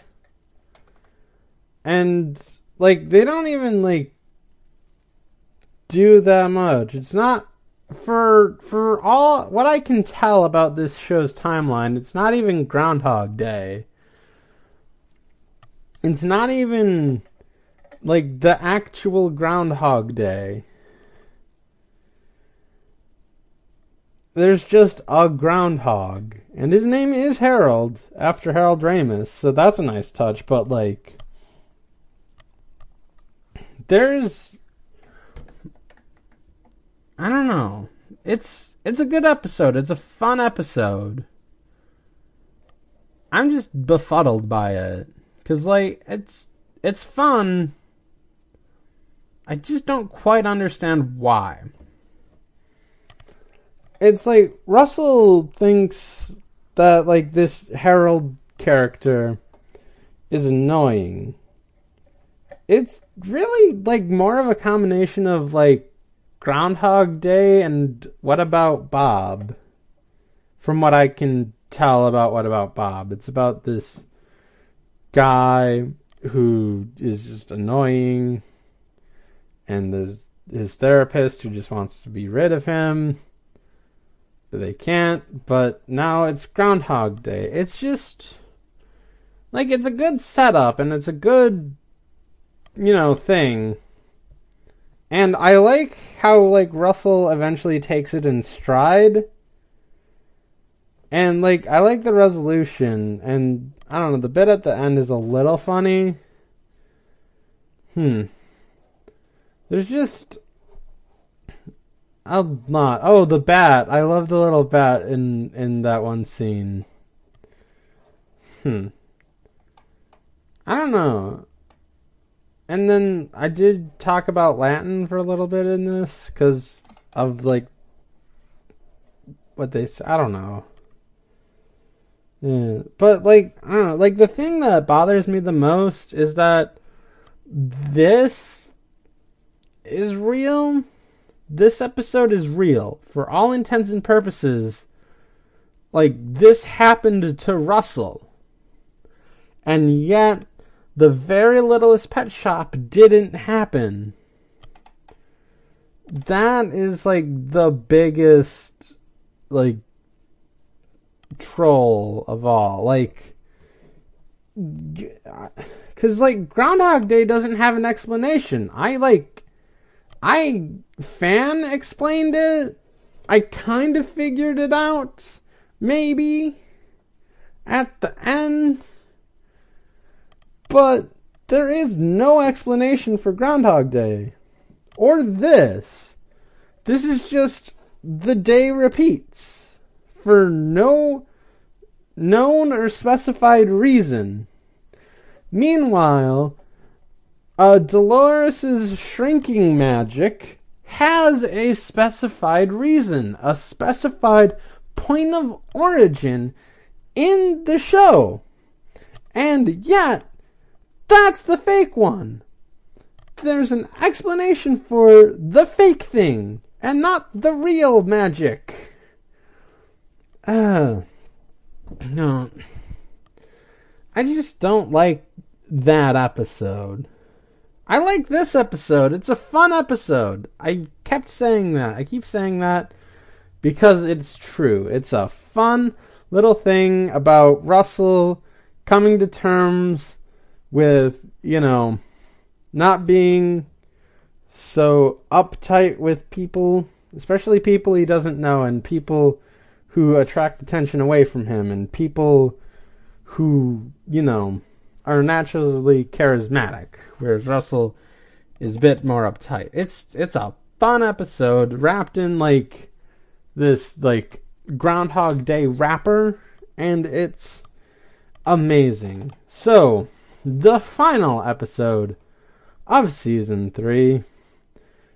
And like they don't even like do that much. It's not for for all what I can tell about this show's timeline, it's not even Groundhog Day. It's not even like the actual Groundhog Day. There's just a groundhog, and his name is Harold after Harold Ramis, so that's a nice touch. But like, there's I don't know. It's it's a good episode. It's a fun episode. I'm just befuddled by it cuz like it's it's fun. I just don't quite understand why. It's like Russell thinks that like this Harold character is annoying. It's really like more of a combination of like Groundhog Day and What About Bob? From what I can tell about What About Bob, it's about this guy who is just annoying, and there's his therapist who just wants to be rid of him, but they can't. But now it's Groundhog Day. It's just like it's a good setup and it's a good, you know, thing and I like how like Russell eventually takes it in stride. And like I like the resolution and I don't know, the bit at the end is a little funny. Hmm. There's just I'll not. Oh, the bat. I love the little bat in in that one scene. Hmm. I don't know and then I did talk about Latin for a little bit in this because of like what they I don't know. Yeah. But like I don't know, like the thing that bothers me the most is that this is real. This episode is real for all intents and purposes. Like this happened to Russell. And yet the very littlest pet shop didn't happen. That is like the biggest like troll of all. Like cuz like Groundhog Day doesn't have an explanation. I like I fan explained it. I kind of figured it out maybe at the end but there is no explanation for Groundhog Day. Or this. This is just the day repeats for no known or specified reason. Meanwhile, uh, Dolores's shrinking magic has a specified reason, a specified point of origin in the show. And yet, that's the fake one. There's an explanation for the fake thing and not the real magic. Uh, no. I just don't like that episode. I like this episode. It's a fun episode. I kept saying that. I keep saying that because it's true. It's a fun little thing about Russell coming to terms with, you know, not being so uptight with people, especially people he doesn't know and people who attract attention away from him and people who, you know, are naturally charismatic, whereas Russell is a bit more uptight. It's it's a fun episode wrapped in like this like Groundhog Day wrapper, and it's amazing. So, the final episode of season three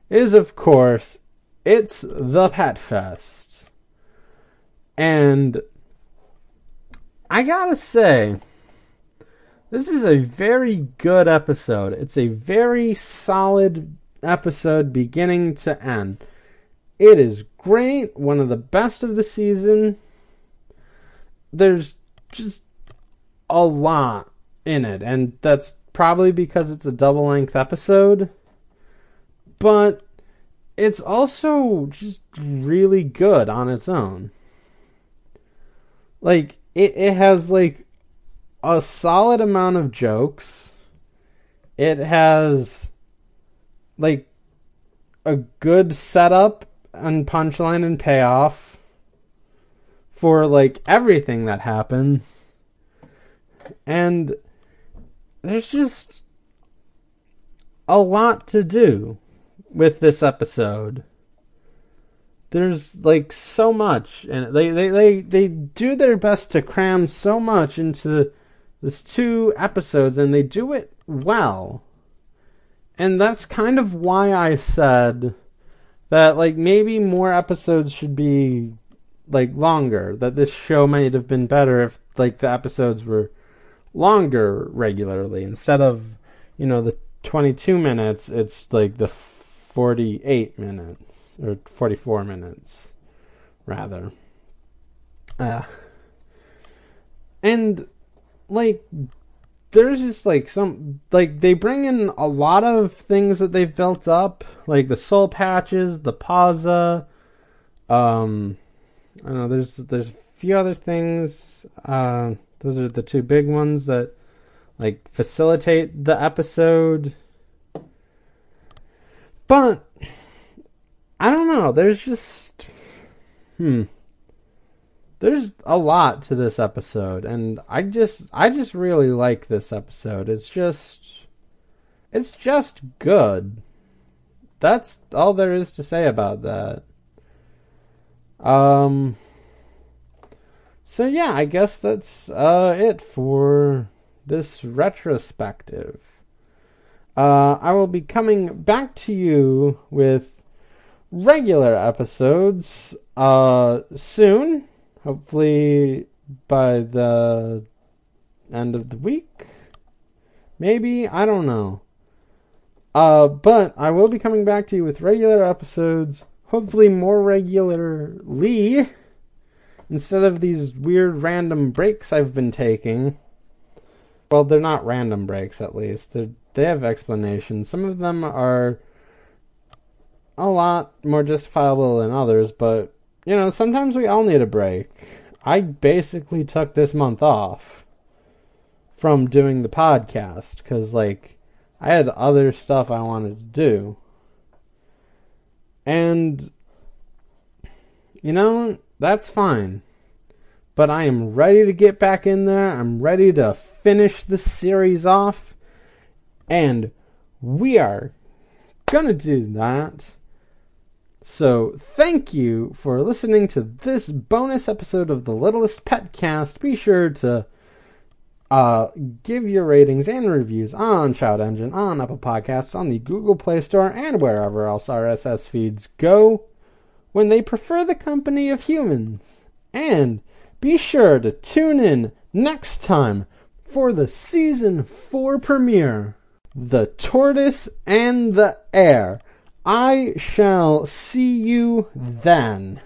is, of course, it's the Pet Fest. And I gotta say, this is a very good episode. It's a very solid episode beginning to end. It is great, one of the best of the season. There's just a lot in it, and that's probably because it's a double length episode. But it's also just really good on its own. Like it, it has like a solid amount of jokes. It has like a good setup and punchline and payoff for like everything that happens. And there's just a lot to do with this episode. There's like so much and they, they, they, they do their best to cram so much into this two episodes and they do it well. And that's kind of why I said that like maybe more episodes should be like longer. That this show might have been better if like the episodes were longer regularly instead of you know the 22 minutes. It's like the 48 minutes or 44 minutes rather. Uh, and like there's just like some like they bring in a lot of things that they've built up, like the soul patches, the pausa. Um, I don't know. There's there's a few other things. Uh, those are the two big ones that like facilitate the episode. But I don't know. There's just hmm there's a lot to this episode and I just I just really like this episode. It's just it's just good. That's all there is to say about that. Um so yeah, I guess that's uh it for this retrospective. Uh I will be coming back to you with regular episodes uh soon Hopefully by the end of the week. Maybe, I don't know. Uh, but I will be coming back to you with regular episodes, hopefully more regularly, instead of these weird random breaks I've been taking. Well, they're not random breaks, at least. They're, they have explanations. Some of them are a lot more justifiable than others, but you know, sometimes we all need a break. I basically took this month off from doing the podcast because, like, I had other stuff I wanted to do. And, you know, that's fine. But I am ready to get back in there. I'm ready to finish the series off. And we are going to do that so, thank you for listening to this bonus episode of the Littlest Pet Cast. Be sure to uh, give your ratings and reviews on Shout Engine, on Apple Podcasts, on the Google Play Store, and wherever else RSS feeds go when they prefer the company of humans. And be sure to tune in next time for the season 4 premiere The Tortoise and the Hare I shall see you then.